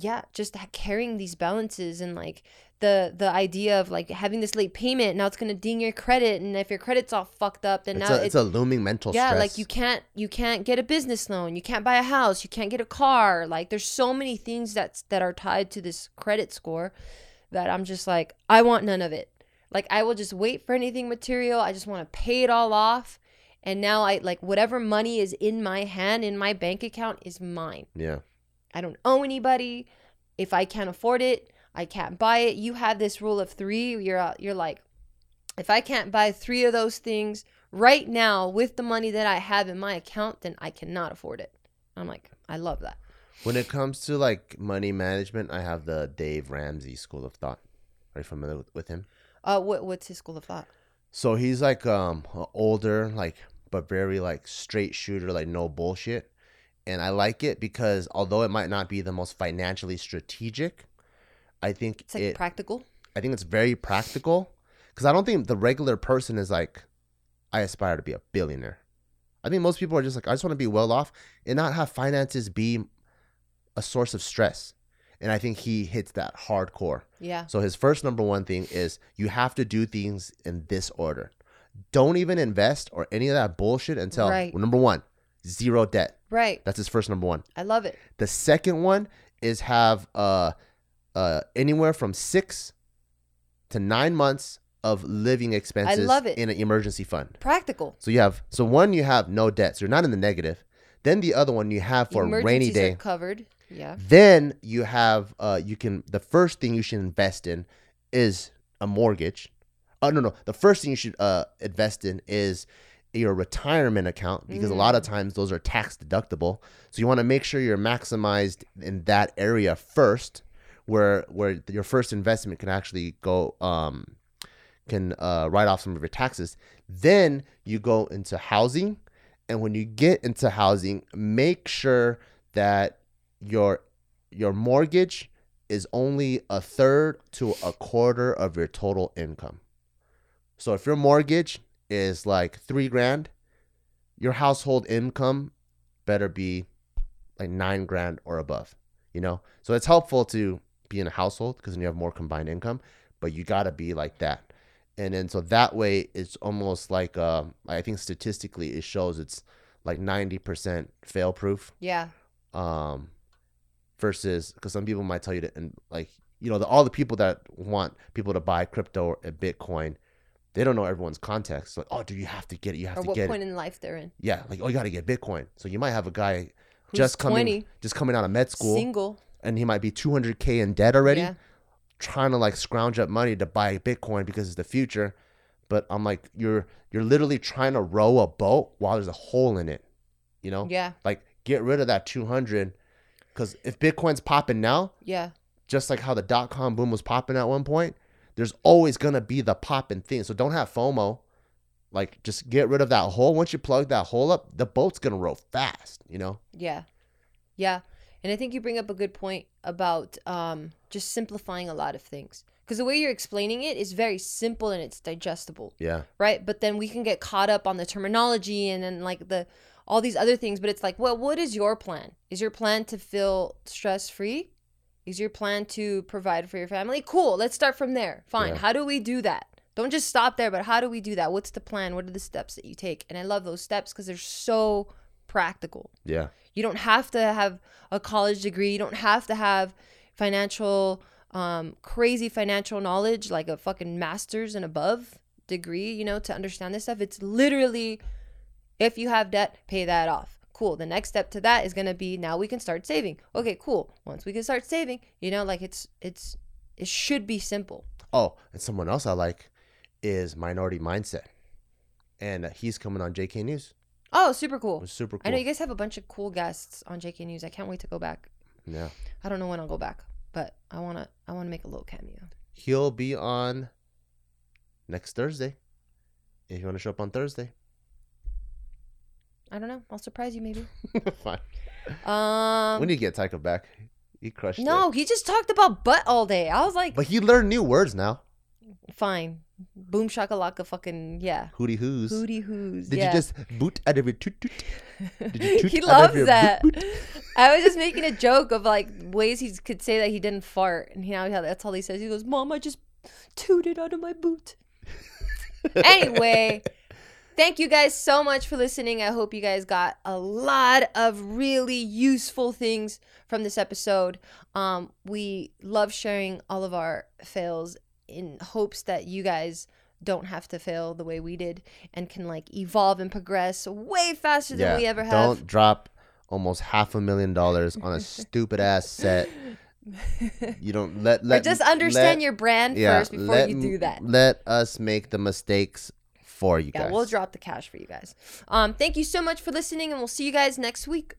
yeah, just carrying these balances and like the the idea of like having this late payment now it's gonna ding your credit and if your credit's all fucked up then It's now a, it's a looming mental yeah stress. like you can't you can't get a business loan you can't buy a house you can't get a car like there's so many things that's that are tied to this credit score that i'm just like i want none of it like i will just wait for anything material i just want to pay it all off and now i like whatever money is in my hand in my bank account is mine Yeah. I don't owe anybody. If I can't afford it, I can't buy it. You have this rule of three. You're uh, you're like, if I can't buy three of those things right now with the money that I have in my account, then I cannot afford it. I'm like, I love that. When it comes to like money management, I have the Dave Ramsey school of thought. Are you familiar with, with him? Uh, what what's his school of thought? So he's like um older, like but very like straight shooter, like no bullshit. And I like it because although it might not be the most financially strategic, I think It's like it practical. I think it's very practical because I don't think the regular person is like, I aspire to be a billionaire. I think most people are just like, I just want to be well off and not have finances be a source of stress. And I think he hits that hardcore. Yeah. So his first number one thing is you have to do things in this order. Don't even invest or any of that bullshit until Right. number one, zero debt. Right. That's his first number one. I love it. The second one is have uh uh anywhere from six to nine months of living expenses I love it. in an emergency fund. Practical. So you have so one you have no debt, so you're not in the negative. Then the other one you have for a rainy Emergencies day. are covered. Yeah. Then you have uh you can the first thing you should invest in is a mortgage. Oh no no, the first thing you should uh invest in is your retirement account because a lot of times those are tax deductible. So you want to make sure you're maximized in that area first where where your first investment can actually go um can uh write off some of your taxes. Then you go into housing and when you get into housing, make sure that your your mortgage is only a third to a quarter of your total income. So if your mortgage is like three grand, your household income better be like nine grand or above. You know, so it's helpful to be in a household because then you have more combined income, but you gotta be like that. And then so that way it's almost like uh, I think statistically it shows it's like ninety percent fail proof Yeah. um versus because some people might tell you to and like you know the, all the people that want people to buy crypto and bitcoin they don't know everyone's context like oh do you have to get it you have Or to what get point in life they're in. yeah like oh you got to get bitcoin so you might have a guy Who's just coming 20, just coming out of med school single. And he might be 200k in debt already Yeah. trying to like scrounge up money to buy bitcoin because it's the future But I'm like, you're you're literally trying to row a boat while there's a hole in it. You know, Yeah. like get rid of that 200, because if Bitcoin's popping now, Yeah. just like how the dot com boom was popping at one point, there's always gonna be the popping thing. So don't have FOMO. Like just get rid of that hole. Once you plug that hole up, the boat's gonna row fast. You know. Yeah. Yeah. And I think you bring up a good point about um, just simplifying a lot of things. Because the way you're explaining it is very simple and it's digestible, Yeah. right? But then we can get caught up on the terminology and then like the all these other things. But it's like, well, what is your plan? Is your plan to feel stress free? Is your plan to provide for your family? Cool. Let's start from there. Fine. Yeah. How do we do that? Don't just stop there, but how do we do that? What's the plan? What are the steps that you take? And I love those steps because they're so practical. Yeah. You don't have to have a college degree. You don't have to have financial, um, crazy financial knowledge, like a fucking master's and above degree, you know, to understand this stuff. It's literally if you have debt, pay that off. Cool. The next step to that is going to be now we can start saving. Okay, cool. Once we can start saving, you know, like it's, it's, it should be simple. Oh, and someone else I like is Minority Mindset, and uh, he's coming on JK News. Oh, super It cool. was super cool. I know you guys have a bunch of cool guests on JK News. I can't wait to go back. yeah. I don't know when I'll go back, but I want to, I want to make a little cameo. He'll be on next Thursday. If you want to show up on Thursday, I don't know. I'll surprise you maybe. fine. Um, we need to get Tycho back. He crushed no, it. he just talked about butt all day. I was like, But he learned new words now. Fine, boom shakalaka, fucking yeah, Hootie hoos. hootie hoos. Did yeah. you just boot out of your toot toot? Did you toot he loves your boot that. boot? I was just making a joke of like ways he could say that he didn't fart, and now that's all he says. He goes, "Mom, I just tooted out of my boot." anyway, thank you guys so much for listening. I hope you guys got a lot of really useful things from this episode. Um, we love sharing all of our fails in hopes that you guys don't have to fail the way we did and can like evolve and progress way faster than we ever have. Don't drop almost half a million dollars on a stupid ass set. You don't let or let just understand let- your brand yeah, first before let you do that. Let us make the mistakes for you Yeah, guys. we'll drop the cash for you guys. Um, thank you so much for listening, and we'll see you guys next week.